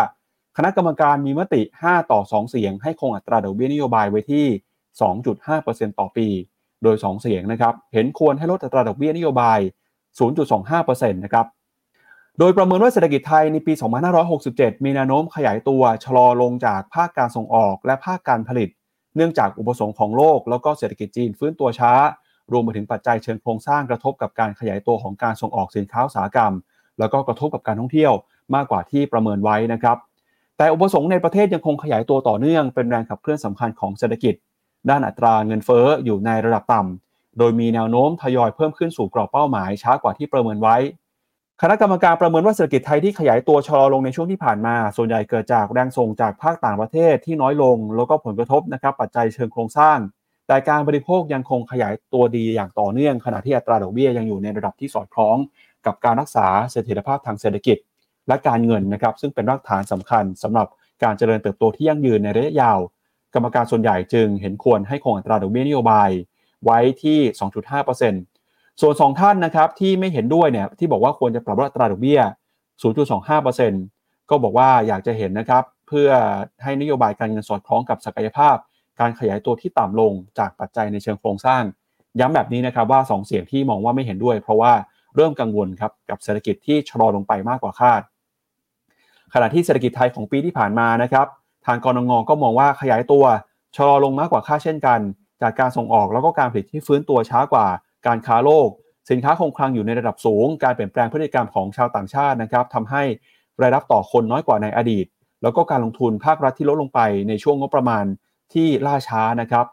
คณะกรรมการมีมติ 5 ต่อ 2 เสียง ให้คงอัตราดอกเบี้ยนโยบายไว้ที่ 2.5%ต่อปี โดย 2 เสียงนะครับเห็นควรให้ลดอัตราดอกเบี้ยนโยบาย 0.25%นะครับโดยประเมินว่าเศรษฐกิจไทยในปี 2567 มีแนวโน้มขยายตัวชะลอลงจากภาคการส่งออกและภาคการผลิต เนื่องจากอุปสงค์ของโลก แล้วก็เศรษฐกิจจีนฟื้นตัวช้า รวมไปถึงปัจจัยเชิงโครงสร้างกระทบกับการขยายตัวของการส่งออกสินค้าอุตสาหกรรม แล้วก็กระทบกับการท่องเที่ยวมากกว่าที่ประเมินไว้นะครับ แต่อุปสงค์ในประเทศยังคงขยายตัวต่อเนื่องเป็นแรงขับเคลื่อนสำคัญของเศรษฐกิจ ด้านอัตราเงินเฟ้ออยู่ในระดับต่ำโดยมีแนวโน้มทยอยเพิ่มขึ้นสู่กรอบเป้าหมายช้ากว่าที่ประเมินไว้ คณะกรรมการประเมินว่าเศรษฐกิจไทยที่ขยายตัวชะลอลงในช่วงที่ผ่านมา ส่วนใหญ่เกิดจากแรงส่งจากภาคต่างประเทศที่น้อยลง แล้วก็ผลกระทบนะครับปัจจัยเชิงโครงสร้าง แต่การบริโภคยังคงขยายตัวดีอย่างต่อเนื่อง ขณะที่อัตราดอกเบี้ยยังอยู่ในระดับที่สอดคล้อง กับการรักษาเสถียรภาพทางเศรษฐกิจ และการเงินนะครับซึ่งเป็นรากฐานสำคัญสำหรับการเจริญเติบโตที่ยั่งยืนในระยะยาว กรรมการส่วนใหญ่จึงเห็นควรให้คงอัตราดอกเบี้ยนโยบาย ไว้ที่ 2.5% ส่วน 2 ท่านนะครับที่ไม่เห็นด้วยเนี่ยที่บอกว่าควรจะปรับลดอัตราดอกเบี้ย 0.25%ก็บอกว่าอยากจะเห็นนะครับ เพื่อให้นโยบายการเงินสอดคล้องกับศักยภาพ การขยายตัวที่ต่ำลงจากปัจจัยในเชิงโครงสร้าง ย้ำแบบนี้นะครับว่า 2 เสียงที่มองว่าไม่เห็นด้วย เพราะว่าเริ่มกังวลครับกับเศรษฐกิจที่ชะลอลงไปมากกว่าคาด ขณะที่เศรษฐกิจไทยของปีที่ผ่านมานะครับ ทางกรงงก็มองว่าขยายตัวชะลอลงมากกว่าคาดเช่นกัน จากการส่งออกแล้วก็การผลิตที่ฟื้นตัวช้ากว่า การค้าโลก สินค้าคงคลังอยู่ในระดับสูง การเปลี่ยนแปลงพฤติกรรมของชาวต่างชาตินะครับทำให้รายรับต่อคนน้อยกว่าในอดีต แล้วก็การลงทุนภาครัฐที่ลดลงไปในช่วงงบประมาณที่ล่าช้านะครับ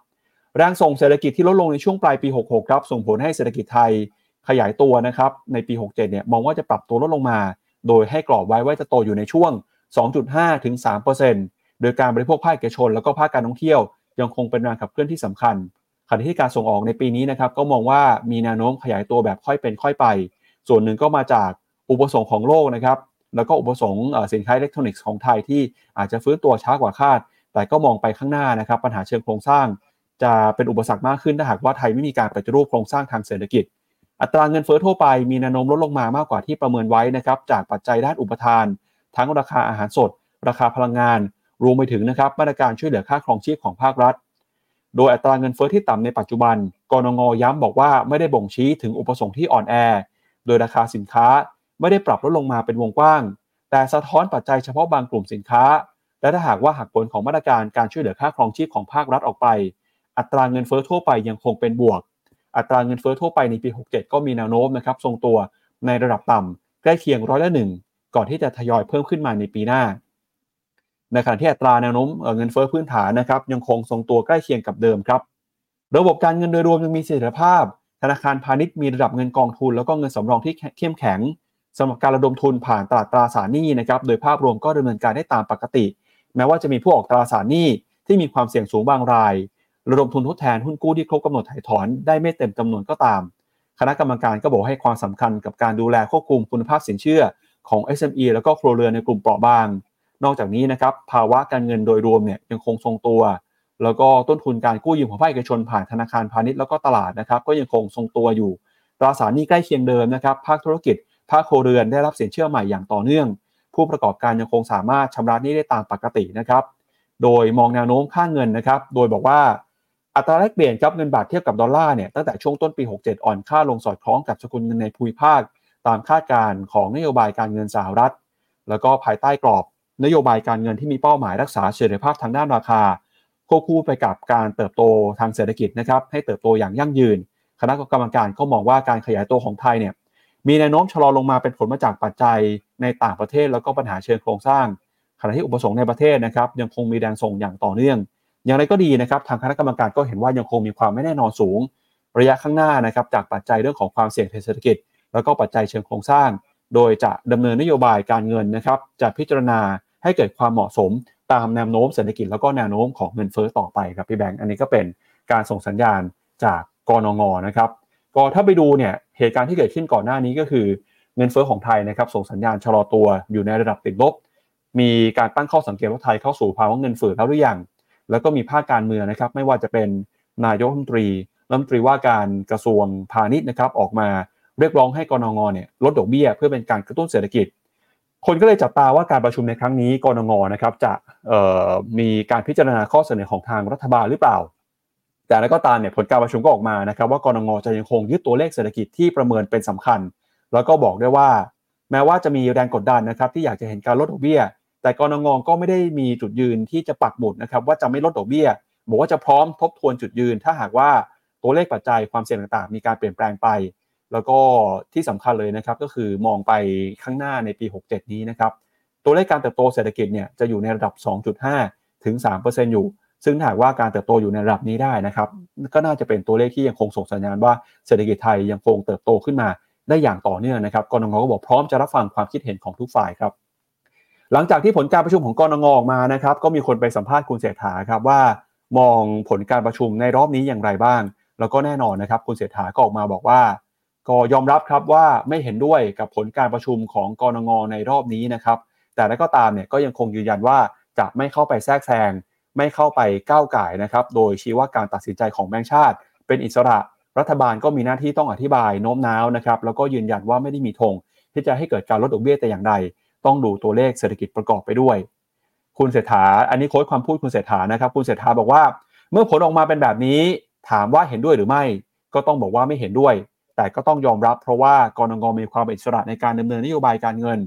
แรงส่งเศรษฐกิจที่ลดลงในช่วงปลายปี 66 ครับ ส่งผลให้เศรษฐกิจไทยขยายตัวนะครับ ในปี 67 เนี่ย มองว่าจะปรับตัวลดลงมา โดยให้กรอบไว้ว่าจะโตอยู่ในช่วง 2.5 ถึง 3%โดยการบริโภคภาคเอกชน แล้วก็ภาคการท่องเที่ยว ยังคงเป็นแรงขับเคลื่อนที่สำคัญ ขณะที่การส่งออกในปีนี้นะครับก็มองว่ามีแนวโน้มขยายตัวแบบค่อยเป็นค่อยไป ส่วนหนึ่งก็มาจากอุปสงค์ของโลกนะครับแล้วก็อุปสงค์สินค้าอิเล็กทรอนิกส์ของไทยที่อาจจะฟื้นตัวช้ากว่าคาด แต่ก็มองไปข้างหน้านะครับปัญหาเชิงโครงสร้าง จะเป็นอุปสรรคมากขึ้นถ้าหากว่าไทยไม่มีการปฏิรูปโครงสร้างทางเศรษฐกิจ อัตราเงินเฟ้อทั่วไปมีแนวโน้มลดลงมามากกว่าที่ประเมินไว้นะครับจากปัจจัยด้านอุปทาน ทั้งราคาอาหารสด ราคาพลังงาน รวมไปถึงนะครับมาตรการช่วยเหลือค่าครองชีพของภาครัฐ โดยอัตราเงินเฟ้อที่ต่ำในปัจจุบันกรงงย้ำบอกว่าไม่ได้บ่งชี้ถึงอุปสงค์ที่อ่อนแอ โดยราคาสินค้าไม่ได้ปรับลดลงมาเป็นวงกว้าง แต่สะท้อนปัจจัยเฉพาะบางกลุ่มสินค้า และถ้าหากว่าหักผลของมาตรการการช่วยเหลือค่าครองชีพของภาครัฐออกไป อัตราเงินเฟ้อทั่วไปยังคงเป็นบวก อัตราเงินเฟ้อทั่วไปในปี 67 ก็มีแนวโน้มนะครับทรงตัวในระดับต่ำใกล้เคียงร้อยละหนึ่งก่อนที่จะทยอยเพิ่มขึ้นมาในปีหน้า ในขณะที่อัตราแนวโน้มเงินเฟ้อพื้นฐานนะครับยังคงทรงตัวใกล้เคียงกับเดิมครับ ระบบการเงินโดยรวมยังมีเสถียรภาพ ธนาคารพาณิชย์มีระดับเงินกองทุน แล้วก็เงินสำรองที่เข้มแข็งสำหรับการระดมทุนผ่านตลาดตราสารหนี้นะครับโดยภาพรวมก็ดำเนินการได้ตามปกติ แม้ว่าจะมีผู้ออกตราสารหนี้ที่มีความเสี่ยงสูงบางราย ระดมทุนทดแทนหุ้นกู้ที่ครบกำหนดถ่ายถอนได้ไม่เต็มจำนวนก็ตาม คณะกรรมการก็บอกให้ความสำคัญกับการดูแลควบคุมคุณภาพสินเชื่อของ SME แล้วก็ครัวเรือนในกลุ่มเปราะบาง นอกจากนี้นะครับภาวะการเงินโดยรวมเนี่ยยังคงทรงตัว แล้วก็ต้นทุนการกู้ยืมของภาคเอกชนผ่านธนาคารพาณิชย์แล้วก็ตลาดนะครับก็ยังคงทรงตัวอยู่ตราสารหนี้ใกล้เคียงเดิมนะครับภาคธุรกิจ ภาคโครเรือนได้รับสินเชื่อใหม่อย่างต่อเนื่อง ผู้ประกอบการยังคงสามารถชำระหนี้ได้ตามปกตินะครับโดยมองแนวโน้มค่าเงินนะครับโดยบอกว่าอัตราแลกเปลี่ยนครับเงินบาทเทียบกับดอลลาร์เนี่ยตั้งแต่ช่วงต้นปี 67 อ่อนค่าลงสอดคล้องกับสกุลเงินในภูมิภาค ตามคาดการณ์ของนโยบายการเงินสหรัฐ แล้วก็ภายใต้กรอบ นโยบายการเงินที่มีเป้าหมายรักษาเสถียรภาพทางด้านราคาควบคู่ไปกับการเติบโตทางเศรษฐกิจนะครับให้เติบโตอย่างยั่งยืน คณะกรรมการก็มองว่าการขยายตัวของไทยเนี่ยมีแนวโน้มชะลอลงมาเป็นผลมาจากปัจจัยในต่างประเทศแล้วก็ปัญหาเชิงโครงสร้างขณะที่อุปสงค์ในประเทศนะครับยังคงมีแรงส่งอย่างต่อเนื่อง อย่างไรก็ดีนะครับทางคณะกรรมการก็เห็นว่ายังคงมีความไม่แน่นอนสูง ระยะข้างหน้านะครับจากปัจจัยเรื่องของความเสี่ยงทางเศรษฐกิจ แล้วก็ปัจจัยเชิงโครงสร้าง โดยจะดำเนินนโยบายการเงินนะครับจะพิจารณา ให้เกิดความเหมาะสมตามแนวโน้มเศรษฐกิจแล้วก็แนวโน้มของเงินเฟ้อต่อไปครับพี่แบงค์อันนี้ก็เป็นการส่งสัญญาณจากกรงงนะครับก็ถ้าไปดูเนี่ยเหตุการณ์ที่เกิดขึ้นก่อนหน้านี้ก็คือเงินเฟ้อของไทยนะครับส่งสัญญาณชะลอตัวอยู่ในระดับติดลบ มีการตั้งข้อสังเกตว่าไทยเข้าสู่ภาวะเงินฝืดแล้วหรือยังแล้วก็มีภาคการเมืองนะครับไม่ว่าจะเป็นนายกรัฐมนตรีรัฐมนตรีว่าการกระทรวงพาณิชย์นะครับออกมาเรียกร้องให้กรงงเนี่ยลดดอกเบี้ยเพื่อเป็นการกระตุ้นเศรษฐกิจ คนก็เลยจับตาว่าการประชุมในครั้งนี้กรงงนะครับจะมีการพิจารณาข้อเสนอของทางรัฐบาลหรือเปล่า แต่แล้วก็ตามเนี่ยผลการประชุมก็ออกมานะครับว่ากรงงจะยังคงยึดตัวเลขเศรษฐกิจที่ประเมินเป็นสำคัญ แล้วก็บอกด้วยว่า แม้ว่าจะมีแรงกดดันนะครับที่อยากจะเห็นการลดดอกเบี้ย แต่กรงงก็ไม่ได้มีจุดยืนที่จะปักหมุดนะครับว่าจะไม่ลดดอกเบี้ยบอกว่าจะพร้อมทบทวนจุดยืน ถ้าหากว่าตัวเลขปัจจัยความเสี่ยงต่างๆ มีการเปลี่ยนแปลงไป แล้วก็ที่สำคัญเลยนะครับก็คือมองไปข้างหน้าในปี 67 นี้นะครับตัวเลขการเติบโตเศรษฐกิจเนี่ยจะอยู่ในระดับ 2.5 ถึง 3%อยู่ ซึ่งหากว่าการเติบโตอยู่ในระดับนี้ได้นะครับก็น่าจะเป็นตัวเลขที่ยังคงส่งสัญญาณว่าเศรษฐกิจไทยยังคงเติบโตขึ้นมาได้อย่างต่อเนื่องนะครับกรงงก็บอกพร้อมจะรับฟังความคิดเห็นของทุกฝ่ายครับหลังจากที่ผลการประชุมของกรงงออกมานะครับก็มีคนไปสัมภาษณ์คุณเศรษฐาครับว่ามองผลการประชุมในรอบนี้อย่างไรบ้าง แล้วก็แน่นอนนะครับคุณเศรษฐาก็ออกมาบอกว่า ก็ยอมรับครับว่าไม่เห็นด้วยกับผลการประชุมของกรงงในรอบนี้นะครับ แต่แล้วก็ตามเนี่ยก็ยังคงยืนยันว่าจะไม่เข้าไปแทรกแซงไม่เข้าไปก้าวไก่นะครับ โดยชี้ว่าการตัดสินใจของแบงค์ชาติ เป็นอิสระรัฐบาลก็มีหน้าที่ต้องอธิบายโน้มน้าวนะครับ แล้วก็ยืนยันว่าไม่ได้มีธงที่จะให้เกิดการลดดอกเบี้ยแต่อย่างใด ต้องดูตัวเลขเศรษฐกิจประกอบไปด้วย คุณเศรษฐา อันนี้โค้ดความพูดคุณเศรษฐานะครับ คุณเศรษฐาบอกว่า เมื่อผลออกมาเป็นแบบนี้ ถามว่าเห็นด้วยหรือไม่ ก็ต้องบอกว่าไม่เห็นด้วย แต่ก็ต้องยอมรับเพราะว่ากรงงมีความอิสระในการดำเนินนโยบายการเงิน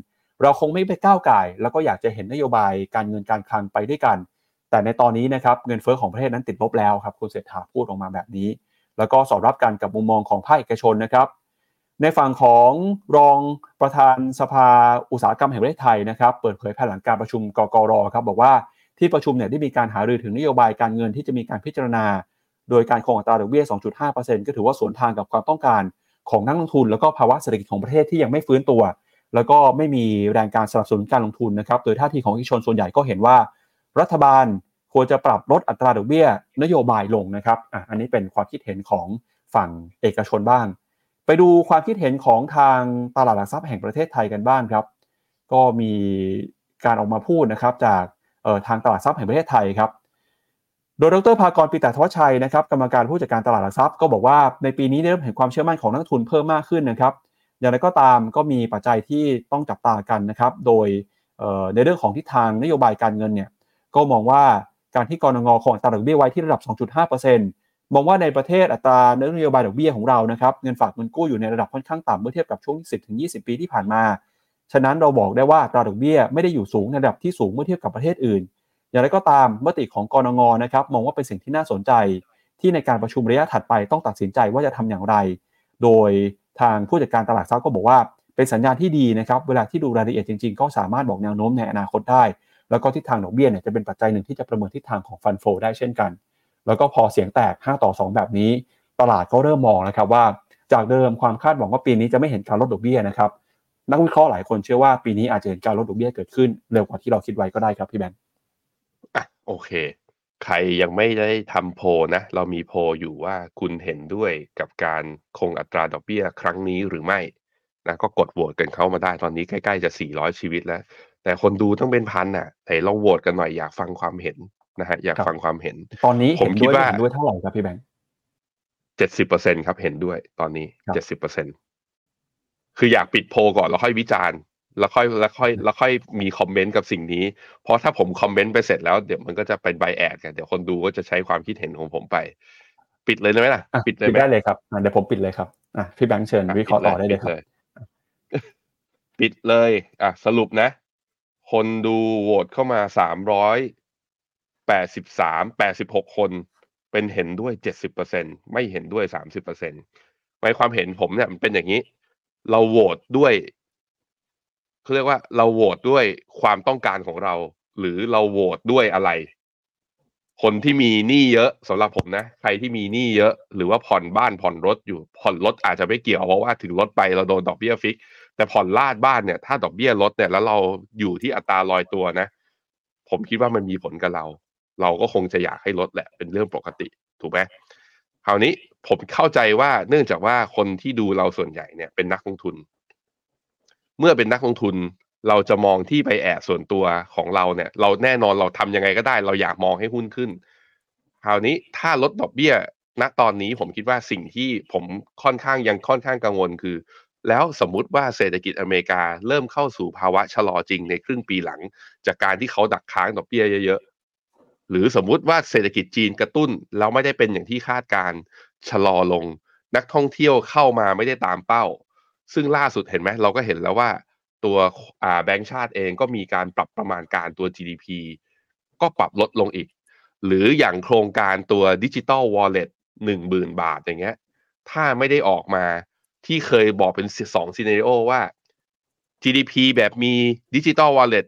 เราคงไม่ไปก้าวไก่แล้วก็อยากจะเห็นนโยบายการเงินการคลังไปด้วยกัน แต่ในตอนนี้นะครับเงินเฟ้อของประเทศนั้นติดลบแล้วครับคุณเศรษฐาพูดออกมาแบบนี้ แล้วก็สอดรับกันกับมุมมองของภาคเอกชนนะครับ ในฝั่งของรองประธานสภาอุตสาหกรรมแห่งประเทศไทยนะครับ เปิดเผยภายหลังการประชุมกกรครับบอกว่าที่ประชุมเนี่ยได้มีการหารือถึงนโยบายการเงินที่จะมีการพิจารณา โดยการคงอัตราดอกเบี้ย 2.5%ก็ถือว่าสวนทางกับความต้องการ ของนักลงทุน แล้วก็ภาวะเศรษฐกิจของประเทศที่ยังไม่ฟื้นตัว แล้วก็ไม่มีแรงการสนับสนุนการลงทุนนะครับโดยท่าทีของเอกชนส่วนใหญ่ก็เห็นว่า รัฐบาลควรจะปรับลดอัตราดอกเบี้ย นโยบายลงนะครับอะอันนี้เป็นความคิดเห็นของฝั่งเอกชนบ้าง ไปดูความคิดเห็นของทางตลาดหลักทรัพย์แห่งประเทศไทยกันบ้างครับ ก็มีการออกมาพูดนะครับจากทางตลาดทรัพย์แห่งประเทศไทยครับ โดยดรภากรปิตาทวชัยนะครับกรรมการผู้จัดการตลาดหลักทรัพย์ก็บอกว่าในปีนี้เริ่มเห็นความเชื่อมั่นของนักทุนเพิ่มมากขึ้นนะครับ อย่างไรก็ตามก็มีปัจจัยที่ต้องจับตากันนะครับ โดยในเรื่องของทิศทางนโยบายการเงินเนี่ยก็มองว่าการที่กรงงคงอัตราดอกเบี้ยไว้ที่ระดับ 2.5%มองว่าในประเทศอัตรานโยบายดอกเบี้ยของเรานะครับเงินฝากเงินกู้อยู่ในระดับค่อนข้างต่ำเมื่อเทียบกับช่วง 10-20 ปีที่ผ่านมา ฉะนั้นเราบอกได้ว่าอัตราดอกเบี้ยไม่ได้อยู่สูงในระดับที่สูงเมื่อเทียบกับประเทศอื่น อย่างไรก็ตามมติของกรงงนะครับมองว่าเป็นสิ่งที่น่าสนใจ ที่ในการประชุมระยะถัดไปต้องตัดสินใจว่าจะทำอย่างไร โดยทางผู้จัดการตลาดทรัพย์ก็บอกว่า เป็นสัญญาณที่ดีนะครับเวลาที่ดูรายละเอียดจริงๆ ก็สามารถบอกแนวโน้มในอนาคตได้ แล้วก็ทิศทางดอกเบี้ยเนี่ยจะเป็นปัจจัยหนึ่งที่จะประเมินทิศทางของฟันโฟได้เช่นกัน แล้วก็พอเสียงแตก 5 ต่อ 2 แบบนี้ ตลาดก็เริ่มมองนะครับว่า จากเดิมความคาดหวังว่าปีนี้จะไม่เห็นการลดดอกเบี้ยนะครับนักวิเคราะห์หลายคนเชื่อว่าปีนี้อาจจะเห็นการลดดอกเบี้ยเกิดขึ้นเร็วกว่าที่เราคิดไว้ก็ได้ครับพี่แบงค์ โอเค ใครยังไม่ได้ทำโพนะ เรามีโพอยู่ว่าคุณเห็นด้วยกับการคงอัตราดอกเบี้ยครั้งนี้หรือไม่นะก็กดโหวตกันเข้ามาได้ตอนนี้ใกล้ๆจะ 400 ชีวิตแล้ว แต่คนดูต้องเป็นพันน่ะแต่ลองโหวตกันหน่อยอยากฟังความเห็นนะฮะอยากฟังความเห็น ตอนนี้ผมคิดว่า เห็นด้วยเท่าไหร่ครับพี่แบงค์เจ็ดสิบเปอร์เซ็นครับเห็นด้วยตอนนี้เจ็ดสิบเปอร์เซ็นคืออยากปิดโพก่อนแล้วค่อยวิจารณ์ แล้วค่อยแล้วค่อยแล้วค่อยมีคอมเมนต์กับสิ่งนี้ เพราะถ้าผมคอมเมนต์ไปเสร็จแล้วเดี๋ยวมันก็จะเป็นใบแอดกันเดี๋ยวคนดูก็จะใช้ความคิดเห็นของผมไป ปิดเลยได้ไหมล่ะปิดเลยได้เลยครับเดี๋ยวผมปิดเลยครับอะพี่แบงค์เชิญวิเคราะห์ต่อได้เลยครับปิดเลยอะสรุปนะ คนดูโหวตเข้ามาสามร้อยแปดสิบสามแปดสิบหกคน เป็นเห็นด้วยเจ็ดสิบเปอร์เซ็นไม่เห็นด้วยสามสิบเปอร์เซ็นในความเห็นผมเนี่ยมันเป็นอย่างนี้ เราโหวตด้วย เขาเรียกว่าเราโหวตด้วยความต้องการของเรา หรือเราโหวตด้วยอะไร คนที่มีหนี้เยอะสำหรับผมนะ ใครที่มีหนี้เยอะ หรือว่าผ่อนบ้านผ่อนรถอยู่ ผ่อนรถอาจจะไม่เกี่ยวเพราะว่าถึงรถไปเราโดนดอกเบี้ยฟิก แต่ผ่อนลาดบ้านเนี่ย ถ้าดอกเบี้ยลดเนี่ยแล้วเราอยู่ที่อัตราลอยตัวนะ ผมคิดว่ามันมีผลกับเรา เราก็คงจะอยากให้ลดแหละเป็นเรื่องปกติ ถูกไหมคราวนี้ผมเข้าใจว่าเนื่องจากว่าคนที่ดูเราส่วนใหญ่เนี่ยเป็นนักลงทุน เมื่อเป็นนักลงทุนเราจะมองที่ไปแอบส่วนตัวของเราเนี่ย เราแน่นอนเราทำยังไงก็ได้ เราอยากมองให้หุ้นขึ้น คราวนี้ถ้าลดดอกเบี้ยณตอนนี้ผมคิดว่าสิ่งที่ผมค่อนข้างยังค่อนข้างกังวลคือ แล้วสมมุติว่าเศรษฐกิจอเมริกาเริ่มเข้าสู่ภาวะชะลอจริงในครึ่งปีหลัง จากการที่เขาดักค้างดอกเบี้ยเยอะๆหรือสมมุติว่าเศรษฐกิจจีนกระตุ้นแล้วไม่ได้เป็นอย่างที่คาดการชะลอลง นักท่องเที่ยวเข้ามาไม่ได้ตามเป้า ซึ่งล่าสุดเห็นไหมเราก็เห็นแล้วว่าตัวแบงก์ชาติเองก็มีการปรับประมาณการตัว GDP ก็ปรับลดลงอีก หรืออย่างโครงการตัวดิจิตอลวอลเล็ตหนึ่งหมื่นบาทอย่างเงี้ย ถ้าไม่ได้ออกมาที่เคยบอกเป็นสองซีเนริโอว่า GDP แบบมีdigital wallet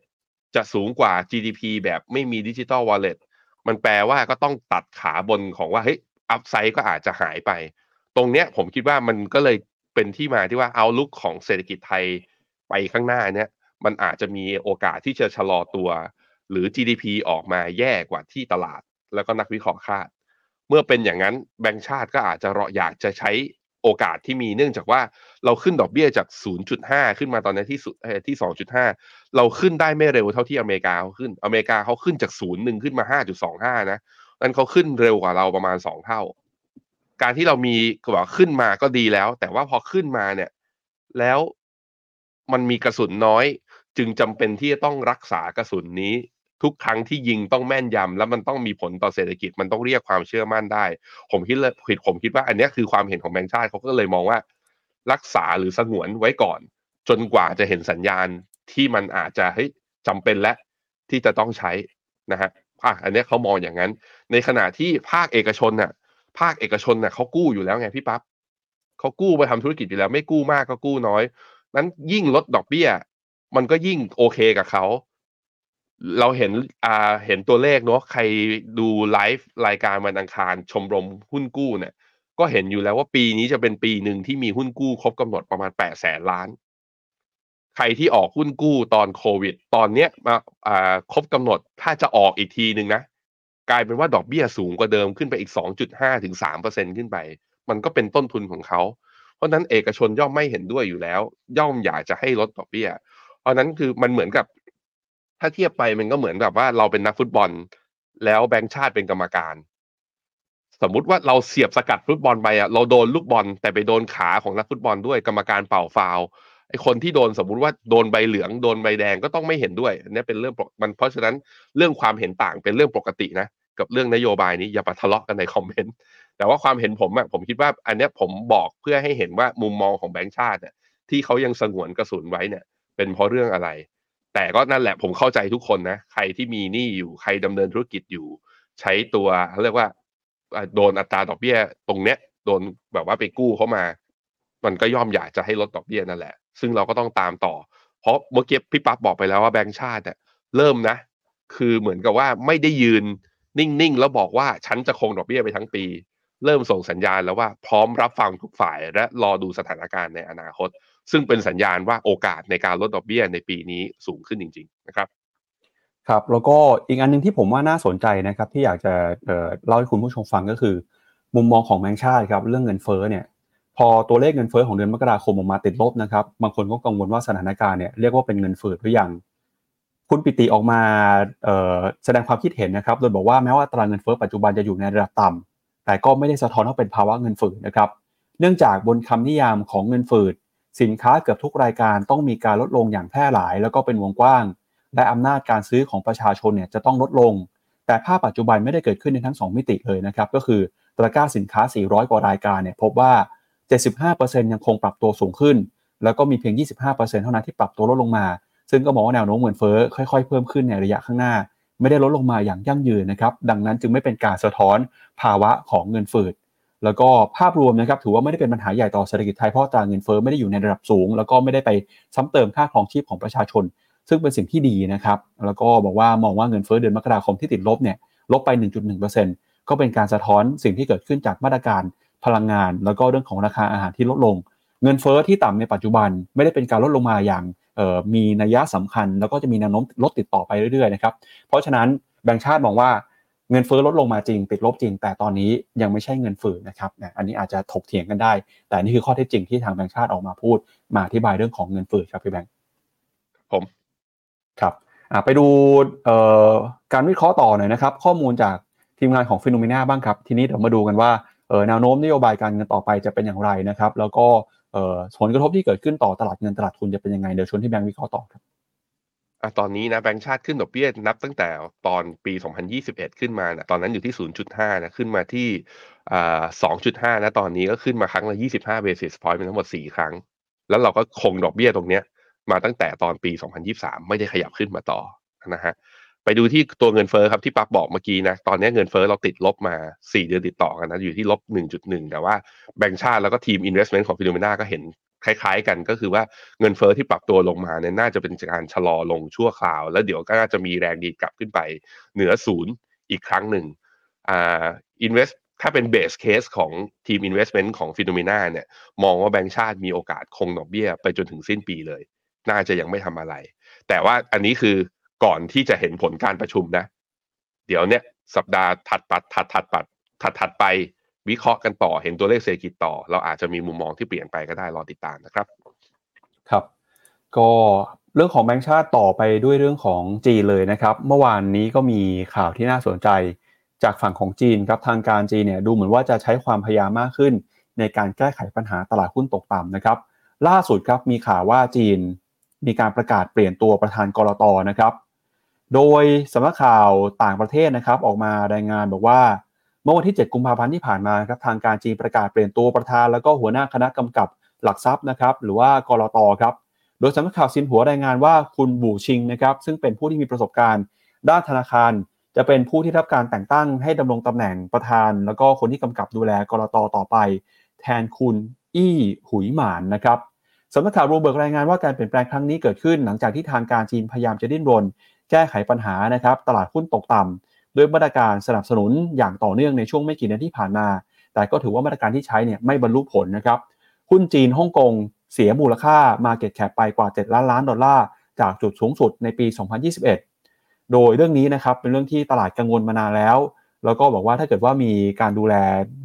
จะสูงกว่า GDP แบบไม่มี digital wallet มันแปลว่าก็ต้องตัดขาบนของว่าเฮ้ย upside ก็อาจจะหายไป ตรงเนี้ยผมคิดว่ามันก็เลย เป็นที่มาที่ว่า outlook ของเศรษฐกิจไทยไปข้างหน้าเนี่ยมันอาจจะมีโอกาสที่จะชะลอตัว หรือ GDP ออกมาแย่กว่าที่ตลาด แล้วก็นักวิเคราะห์คาด เมื่อเป็นอย่างนั้นแบงก์ชาติก็อาจจะรออยากจะใช้โอกาสที่มีเนื่องจากว่าเราขึ้นดอกเบี้ยจาก 0.5 ขึ้นมาตอนนี้ที่สุดที่ 2.5 เราขึ้นได้ไม่เร็วเท่าที่อเมริกาเขาขึ้น อเมริกาเขาขึ้นจากศูนย์หนึ่งขึ้นมา 5.25 นะ นั้นเขาขึ้นเร็วกว่าเราประมาณ 2 เท่า การที่เรามีบอกขึ้นมาก็ดีแล้ว แต่ว่าพอขึ้นมาเนี่ย แล้วมันมีกระสุนน้อย จึงจำเป็นที่จะต้องรักษากระสุนนี้ ทุกครั้งที่ยิงต้องแม่นยำแล้วมันต้องมีผลต่อเศรษฐกิจมันต้องเรียกความเชื่อมั่นได้ ผมคิดเลยผิดผมคิดว่า อันนี้คือความเห็นของแบงค์ชาติเขาก็เลยมองว่า รักษาหรือสงวนไว้ก่อน จนกว่าจะเห็นสัญญาณที่มันอาจจะเฮ้ยจำเป็นและที่จะต้องใช้นะฮะอะอันนี้เขามองอย่างนั้น ในขณะที่ภาคเอกชนน่ะ ภาคเอกชนเน่ะเขากู้อยู่แล้วไงพี่ปั๊บเขากู้ไปทำธุรกิจอยู่แล้ว ไม่กู้มากก็กู้น้อย นั้นยิ่งลดดอกเบี้ย มันก็ยิ่งโอเคกับเขา เราเห็นอ่าเห็นตัวเลขเนาะใครดูไลฟ์รายการวันอังคารชมรมหุ้นกู้เนี่ย ก็เห็นอยู่แล้วว่าปีนี้จะเป็นปีหนึ่งที่มีหุ้นกู้ครบกำหนดประมาณแปดแสนล้าน ใครที่ออกหุ้นกู้ตอนโควิด ตอนเนี้ยมาอ่าครบกำหนดถ้าจะออกอีกทีหนึ่งนะ กลายเป็นว่าดอกเบี้ยสูงกว่าเดิมขึ้นไปอีก 2.5ถึง3%ขึ้นไป มันก็เป็นต้นทุนของเขา เพราะนั้นเอกชนย่อมไม่เห็นด้วยอยู่แล้ว ย่อมอยากจะให้ลดดอกเบี้ย เพราะนั้นคือมันเหมือนกับ ถ้าเทียบไปมันก็เหมือนแบบว่าเราเป็นนักฟุตบอล แล้วแบงค์ชาติเป็นกรรมการ สมมุติว่าเราเสียบสกัดฟุตบอลไปอะเราโดนลูกบอล แต่ไปโดนขาของนักฟุตบอลด้วยกรรมการเป่าฟาวล์ไอ้คนที่โดนสมมุติว่าโดนใบเหลืองโดนใบแดงก็ต้องไม่เห็นด้วยอันนี้เป็นเรื่องมันเพราะฉะนั้นเรื่องความเห็นต่างเป็นเรื่องปกตินะ กับเรื่องนโยบายนี้อย่าไปทะเลาะกันใน comment แต่ว่าความเห็นผมอะผมคิดว่าอันนี้ผมบอกเพื่อให้เห็นว่ามุมมองของแบงค์ชาติเนี่ยที่เขายังสงวนกระสุนไว้เนี่ย เป็นเพราะเรื่องอะไร แต่ก็นั่นแหละผมเข้าใจทุกคนนะใครที่มีหนี้อยู่ใครดำเนินธุรกิจอยู่ ใช้ตัวเขาเรียกว่าโดนอัตราดอกเบี้ยตรงเนี้ยโดนแบบว่าไปกู้เข้ามา มันก็ย่อมอยากจะให้ลดดอกเบี้ยนั่นแหละ ซึ่งเราก็ต้องตามต่อ เพราะเมื่อกี้พี่ปั๊บบอกไปแล้วว่าแบงค์ชาติเนี่ยเริ่มนะ คือเหมือนกับว่าไม่ได้ยืน นิ่งๆ แล้วบอกว่าฉันจะคงดอกเบี้ยไปทั้งปี เริ่มส่งสัญญาณแล้วว่าพร้อมรับฟังทุกฝ่าย และรอดูสถานการณ์ในอนาคต ซึ่งเป็นสัญญาณว่าโอกาสในการลดดอกเบี้ยในปีนี้สูงขึ้นจริง ๆ นะครับครับแล้วก็อีกอันนึงที่ผมว่าน่าสนใจนะครับ ที่อยากจะเล่าให้คุณผู้ชมฟังก็คือ มุมมองของแบงค์ชาติครับเรื่องเงินเฟ้อเนี่ยพอตัวเลขเงินเฟ้อของเดือนมกราคมออกมาติดลบนะครับบางคนก็กังวลว่าสถานการณ์เนี่ยเรียกว่าเป็นเงินเฟ้อหรือยัง คุณปิติออกมาแสดงความคิดเห็นนะครับ โดยบอกว่าแม้ว่าตารางเงินเฟ้อปัจจุบันจะอยู่ในระดับต่ำแต่ก็ไม่ได้สะท้อนว่าเป็นภาวะเงินฝืดนะครับ เนื่องจากบนคำนิยามของเงินฝืด สินค้าเกือบทุกรายการต้องมีการลดลงอย่างแพร่หลาย แล้วก็เป็นวงกว้าง และอำนาจการซื้อของประชาชนเนี่ยจะต้องลดลง แต่ภาพปัจจุบันไม่ได้เกิดขึ้นในทั้ง 2 มิติเลยนะครับ ก็คือตะกร้าสินค้า 400 กว่ารายการเนี่ยพบว่า 75%ยังคงปรับตัวสูงขึ้น แล้วก็มีเพียง 25%เท่านั้นที่ปรับตัวลดลงมา ซึ่งก็มองว่าแนวโน้มเงินเฟ้อค่อยๆ เพิ่มขึ้นในระยะข้างหน้า ไม่ได้ลดลงมาอย่างยั่งยืนนะครับดังนั้นจึงไม่เป็นการสะท้อนภาวะของเงินฝืดแล้วก็ภาพรวมนะครับถือว่าไม่ได้เป็นปัญหาใหญ่ต่อเศรษฐกิจไทยเพราะตราเงินเฟ้อไม่ได้อยู่ในระดับสูง แล้วก็ไม่ได้ไปซ้ำเติมค่าครองชีพของประชาชน ซึ่งเป็นสิ่งที่ดีนะครับแล้วก็บอกว่ามองว่าเงินเฟ้อเดือนมกราคมที่ติดลบเนี่ยลบไป 1.1%ก็เป็นการสะท้อนสิ่งที่เกิดขึ้นจากมาตรการพลังงาน แล้วก็เรื่องของราคาอาหารที่ลดลง เงินเฟ้อที่ต่ำในปัจจุบันไม่ได้เป็นการลดลงมาอย่าง มีนัยยะสำคัญ แล้วก็จะมีแนวโน้มลดติดต่อไปเรื่อยๆนะครับเพราะฉะนั้นแบงก์ชาติมองว่าเงินเฟ้อลดลงมาจริง ติดลบจริง แต่ตอนนี้ยังไม่ใช่เงินฝืนนะครับอันนี้อาจจะถกเถียงกันได้ แต่นี่คือข้อเท็จจริงที่ทางแบงก์ชาติออกมาพูด มาอธิบายเรื่องของเงินฝืนครับพี่แบงค์ผมครับไปดูการวิเคราะห์ต่อหน่อยนะครับ ข้อมูลจากทีมงานของฟิโนเมนาบ้างครับ ทีนี้เดี๋ยวมาดูกันว่าแนวโน้มนโยบายการเงินต่อไปจะเป็นอย่างไรนะครับ แล้วก็ ผลกระทบที่เกิดขึ้นต่อตลาดเงินตลาดทุนจะเป็นยังไงเดี๋ยวชวนที่แบงค์วิเคราะห์ต่อครับตอนนี้นะแบงค์ชาติขึ้นดอกเบี้ยนับตั้งแต่ตอนปี 2021 ขึ้นมานะตอนนั้นอยู่ที่ 0.5 นะขึ้นมาที่2.5 นะตอนนี้ก็ขึ้นมาครั้งละ 25 basis point เป็นทั้งหมด 4 ครั้ง แล้วเราก็คงดอกเบี้ยตรงเนี้ยมาตั้งแต่ตอนปี 2023 ไม่ได้ขยับขึ้นมาต่อนะฮะ ไปดูที่ตัวเงินเฟอ้อครับที่ปั๊บบอกเมื่อกี้นะตอนนี้เงินเฟอ้อเราติดลบมา 4 เดือนติดต่อกันนะอยู่ที่ลบ 1.1 แต่ว่าแบงก์ชาติแล้วก็ทีม investment ของ Finnomena ก็เห็นคล้ายๆกันก็คือว่าเงินเฟ้อที่ปรับตัวลงมาเนี่ยน่าจะเป็นการชะลอลงชั่วคราว แล้วเดี๋ยวก็น่าจะมีแรงดีดกลับขึ้นไปเหนือศูนย์อีกครั้งหนึ่งอ่า invest ถ้าเป็น base case ของทีม investment ของ Finnomena เนี่ยมองว่าแบงก์ชาติมีโอกาสคงดอกเบี้ยไปจนถึงสิ้นปีเลย น่าจะยังไม่ทำอะไร แต่ว่าอันนี้คือ ก่อนที่จะเห็นผลการประชุมนะ เดี๋ยวเนี่ยสัปดาห์ถัดปัดถัดถัดปัดถัดถัดไปวิเคราะห์กันต่อเห็นตัวเลขเศรษฐกิจต่อ เราอาจจะมีมุมมองที่เปลี่ยนไปก็ได้รอติดตามนะครับ ครับ ก็เรื่องของแบงก์ชาติต่อไปด้วยเรื่องของจีนเลยนะครับ เมื่อวานนี้ก็มีข่าวที่น่าสนใจจากฝั่งของจีนครับทางการจีนเนี่ยดูเหมือนว่าจะใช้ความพยายามมากขึ้น ในการแก้ไขปัญหาตลาดหุ้นตกต่ำนะครับ ล่าสุดครับมีข่าวว่าจีนมีการประกาศเปลี่ยนตัวประธานกรตนะครับ โดยสำนักข่าวต่างประเทศนะครับออกมารายงานบอกว่า เมื่อวันที่ 7 กุมภาพันธ์ที่ผ่านมาครับทางการจีนประกาศเปลี่ยนตัวประธาน แล้วก็หัวหน้าคณะกำกับหลักทรัพย์นะครับหรือว่ากรอตครับโดยสำนักข่าวซินหัวรายงานว่าคุณบูชิงนะครับซึ่งเป็นผู้ที่มีประสบการณ์ด้านธนาคาร จะเป็นผู้ที่รับการแต่งตั้งให้ดำรงตำแหน่งประธาน แล้วก็คนที่กำกับดูแลกรตต่อไป แทนคุณอี้หุยหมานนะครับสำนักข่าวรูเบิร์กรายงานว่าการเปลี่ยนแปลงครั้งนี้เกิดขึ้น หลังจากที่ทางการจีนพยายามจะดิ้นรน แก้ไขปัญหานะครับตลาดหุ้นตกต่ำด้วยมาตรการสนับสนุนอย่างต่อเนื่องในช่วงไม่กี่เดือนที่ผ่านมา แต่ก็ถือว่ามาตรการที่ใช้เนี่ยไม่บรรลุผลนะครับหุ้นจีนฮ่องกงเสียมูลค่า Market Cap ไปกว่า 7 ล้านล้านดอลลาร์จากจุดสูงสุดในปี 2021 โดยเรื่องนี้นะครับเป็นเรื่องที่ตลาดกังวลมานานแล้ว แล้วก็บอกว่าถ้าเกิดว่ามีการดูแล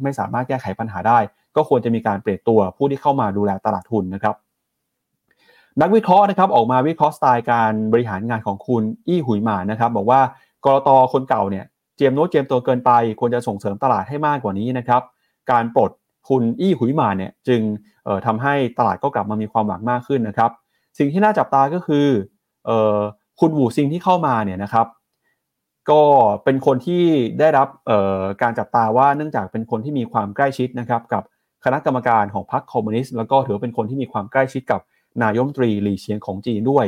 ไม่สามารถแก้ไขปัญหาได้ ก็ควรจะมีการเปลี่ยนตัวผู้ที่เข้ามาดูแลตลาดทุนนะครับ นักวิเคราะห์นะครับออกมาวิเคราะห์สไตล์การบริหารงานของคุณอี้หุยหมานะครับ บอกว่ากรตคนเก่าเนี่ยเจียมโน้ตเจียมตัวเกินไป ควรจะส่งเสริมตลาดให้มากกว่านี้นะครับ การปลดคุณอี้หุยหมาเนี่ยจึงทำให้ตลาดก็กลับมามีความหวังมากขึ้นนะครับ สิ่งที่น่าจับตาก็คืออคุณหูซิงที่เข้ามาเนี่ยนะครับ ก็เป็นคนที่ได้รับการจับตาว่าเนื่องจากเป็นคนที่มีความใกล้ชิดนะครับ กับคณะกรรมการของพรรคคอมมิวนิสต์แล้วก็ถือเป็นคนที่มีความใกล้ชิดกับ นายมตรีหลี่เฉียงของจีนด้วย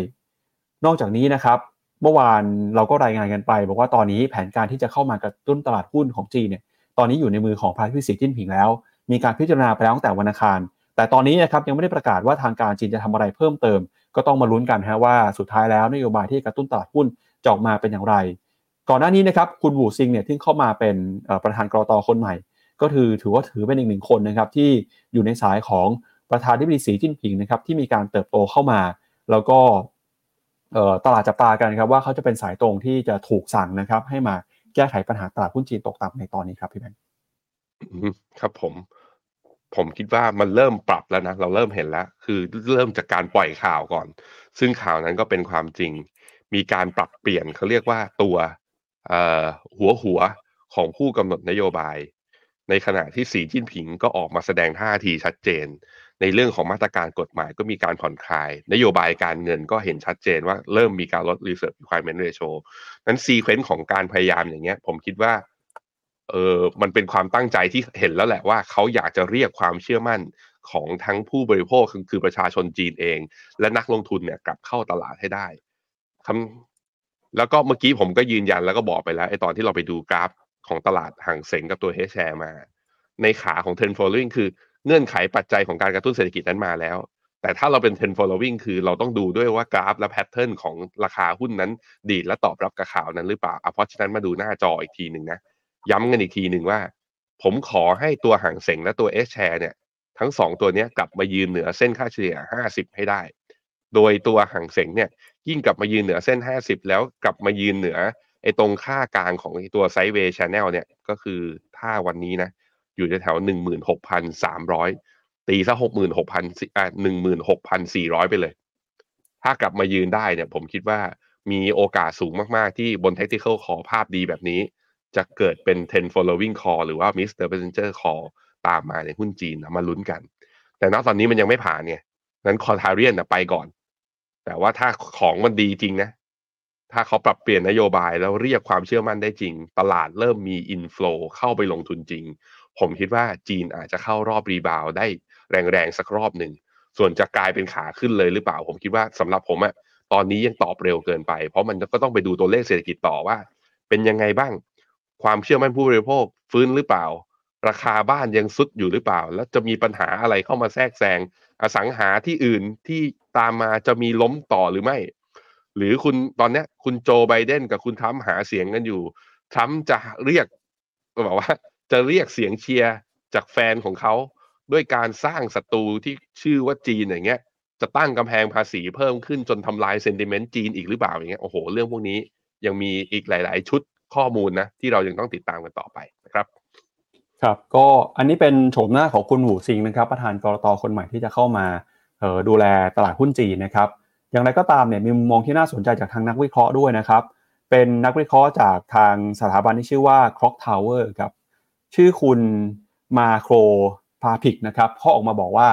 นอกจากนี้นะครับเมื่อวานเราก็รายงานกันไป บอกว่าตอนนี้แผนการที่จะเข้ามากระตุ้นตลาดหุ้นของจีนเนี่ยตอนนี้อยู่ในมือของพระพิสิทธิ์จิ้นผิงแล้ว มีการพิจารณาไปแล้วตั้งแต่วันอังคาร แต่ตอนนี้นะครับยังไม่ได้ประกาศว่าทางการจีนจะทำอะไรเพิ่มเติม ก็ต้องมาลุ้นกันฮะว่าสุดท้ายแล้วนโยบายที่กระตุ้นตลาดหุ้นจะออกมาเป็นอย่างไร ก่อนหน้านี้นะครับคุณวูซิงเนี่ยที่เข้ามาเป็นประธานกรตคนใหม่ ก็ถือถือว่าถือเป็นอีกหนึ่งคนนะครับที่อยู่ในสายของ ประธานที่ปรีสีจิ้นผิงนะครับที่มีการเติบโตเข้ามา แล้วก็ตลาดจับตากันครับว่าเขาจะเป็นสายตรงที่จะถูกสั่งนะครับ ให้มาแก้ไขปัญหาตลาดหุ้นจีนตกต่ำในตอนนี้ครับพี่แบงค์ครับผมผมคิดว่ามันเริ่มปรับแล้วนะ เราเริ่มเห็นแล้ว คือเริ่มจากการปล่อยข่าวก่อน ซึ่งข่าวนั้นก็เป็นความจริง มีการปรับเปลี่ยนเขาเรียกว่าตัวหัวหัวของผู้กำหนดนโยบาย ในขณะที่สีจิ้นผิงก็ออกมาแสดงท่าทีชัดเจน ในเรื่องของมาตรการกฎหมายก็มีการผ่อนคลาย นโยบายการเงินก็เห็นชัดเจนว่าเริ่มมีการลด reserve requirement ratio นั้นซีเควนซ์ของการพยายามอย่างเงี้ย ผมคิดว่าเออมันเป็นความตั้งใจที่เห็นแล้วแหละว่าเขาอยากจะเรียกความเชื่อมั่นของทั้งผู้บริโภคคือประชาชนจีนเอง และนักลงทุนเนี่ยกลับเข้าตลาดให้ได้คำแล้วก็เมื่อกี้ผมก็ยืนยันแล้วก็บอกไปแล้วไอ้ตอนที่เราไปดูกราฟของตลาดห่างเสงกับตัวเฮชแชร์มา ในขาของ trend following คือ เงื่อนไขปัจจัยของการกระตุ้นเศรษฐกิจนั้นมาแล้ว แต่ถ้าเราเป็น trend following คือเราต้องดูด้วยว่ากราฟและแพทเทิร์นของราคาหุ้นนั้น ดีดและตอบรับกับข่าวนั้นหรือเปล่าเพราะฉะนั้นมาดูหน้าจออีกทีหนึ่งนะ ย้ำกันอีกทีหนึ่งว่า ผมขอให้ตัวฮั่งเส็งและตัว H-share เนี่ยทั้งสองตัวนี้กลับมายืนเหนือเส้นค่าเฉลี่ย 50 ให้ได้ โดยตัวฮั่งเส็งเนี่ยยิ่งกลับมายืนเหนือเส้น 50 แล้วกลับมายืนเหนือไอ้ตรงค่ากลางของตัว sideway channel เนี่ยก็คือถ้าวันนี้นะ อยู่แถวหนึ่งหมื่นหกพันสามร้อยตีซะหกหมื่นหกพันอ่าหนึ่งหมื่นหกพันสี่ร้อยไปเลย ถ้ากลับมายืนได้เนี่ย ผมคิดว่ามีโอกาสสูงมากๆ ที่บน technical call ภาพดีแบบนี้ จะเกิดเป็น10 following call หรือว่า Mr. Messenger call ตามมาในหุ้นจีนนะมาลุ้นกัน แต่ณตอนนี้มันยังไม่ผ่านเนี่ยนั้นคอทาเรียนนะไปก่อน แต่ว่าถ้าของมันดีจริงนะ ถ้าเขาปรับเปลี่ยนนโยบายแล้วเรียกความเชื่อมั่นได้จริง ตลาดเริ่มมีอินฟลูเข้าไปลงทุนจริง ผมคิดว่าจีนอาจจะเข้ารอบรีบาวได้แรงๆสักรอบหนึ่ง ส่วนจะกลายเป็นขาขึ้นเลยหรือเปล่า ผมคิดว่าสำหรับผมอะตอนนี้ยังตอบเร็วเกินไป เพราะมันก็ต้องไปดูตัวเลขเศรษฐกิจต่อว่า เป็นยังไงบ้าง ความเชื่อมั่นผู้บริโภคฟื้นหรือเปล่า ราคาบ้านยังซุดอยู่หรือเปล่า แล้วจะมีปัญหาอะไรเข้ามาแทรกแซงอสังหาที่อื่นที่ตามมาจะมีล้มต่อหรือไม่ หรือคุณตอนนี้คุณโจไบเดนกับคุณทรัมหาเสียงกันอยู่ทรัมจะเรียกบอกว่า จะเรียกเสียงเชียร์จากแฟนของเขาด้วยการสร้างศัตรูที่ชื่อว่าจีนอย่างเงี้ย จะตั้งกำแพงภาษีเพิ่มขึ้นจนทำลายเซนติเมนต์จีนอีกหรือเปล่าอย่างเงี้ยโอ้โห เรื่องพวกนี้ยังมีอีกหลาย ๆ ชุดข้อมูลนะที่เรายังต้องติดตามกันต่อไปนะครับ ครับ ก็อันนี้เป็นโฉมหน้าของคุณหวูซิงนะครับ ประธานกรตคนใหม่ที่จะเข้ามาดูแลตลาดหุ้นจีนนะครับ อย่างไรก็ตามเนี่ยมีมุมมองที่น่าสนใจจากทางนักวิเคราะห์ด้วยนะครับ เป็นนักวิเคราะห์จากทางสถาบันที่ชื่อว่า Clock Tower ครับ ชื่อคุณมาโครพาพิกนะครับเขาออกมาบอกว่า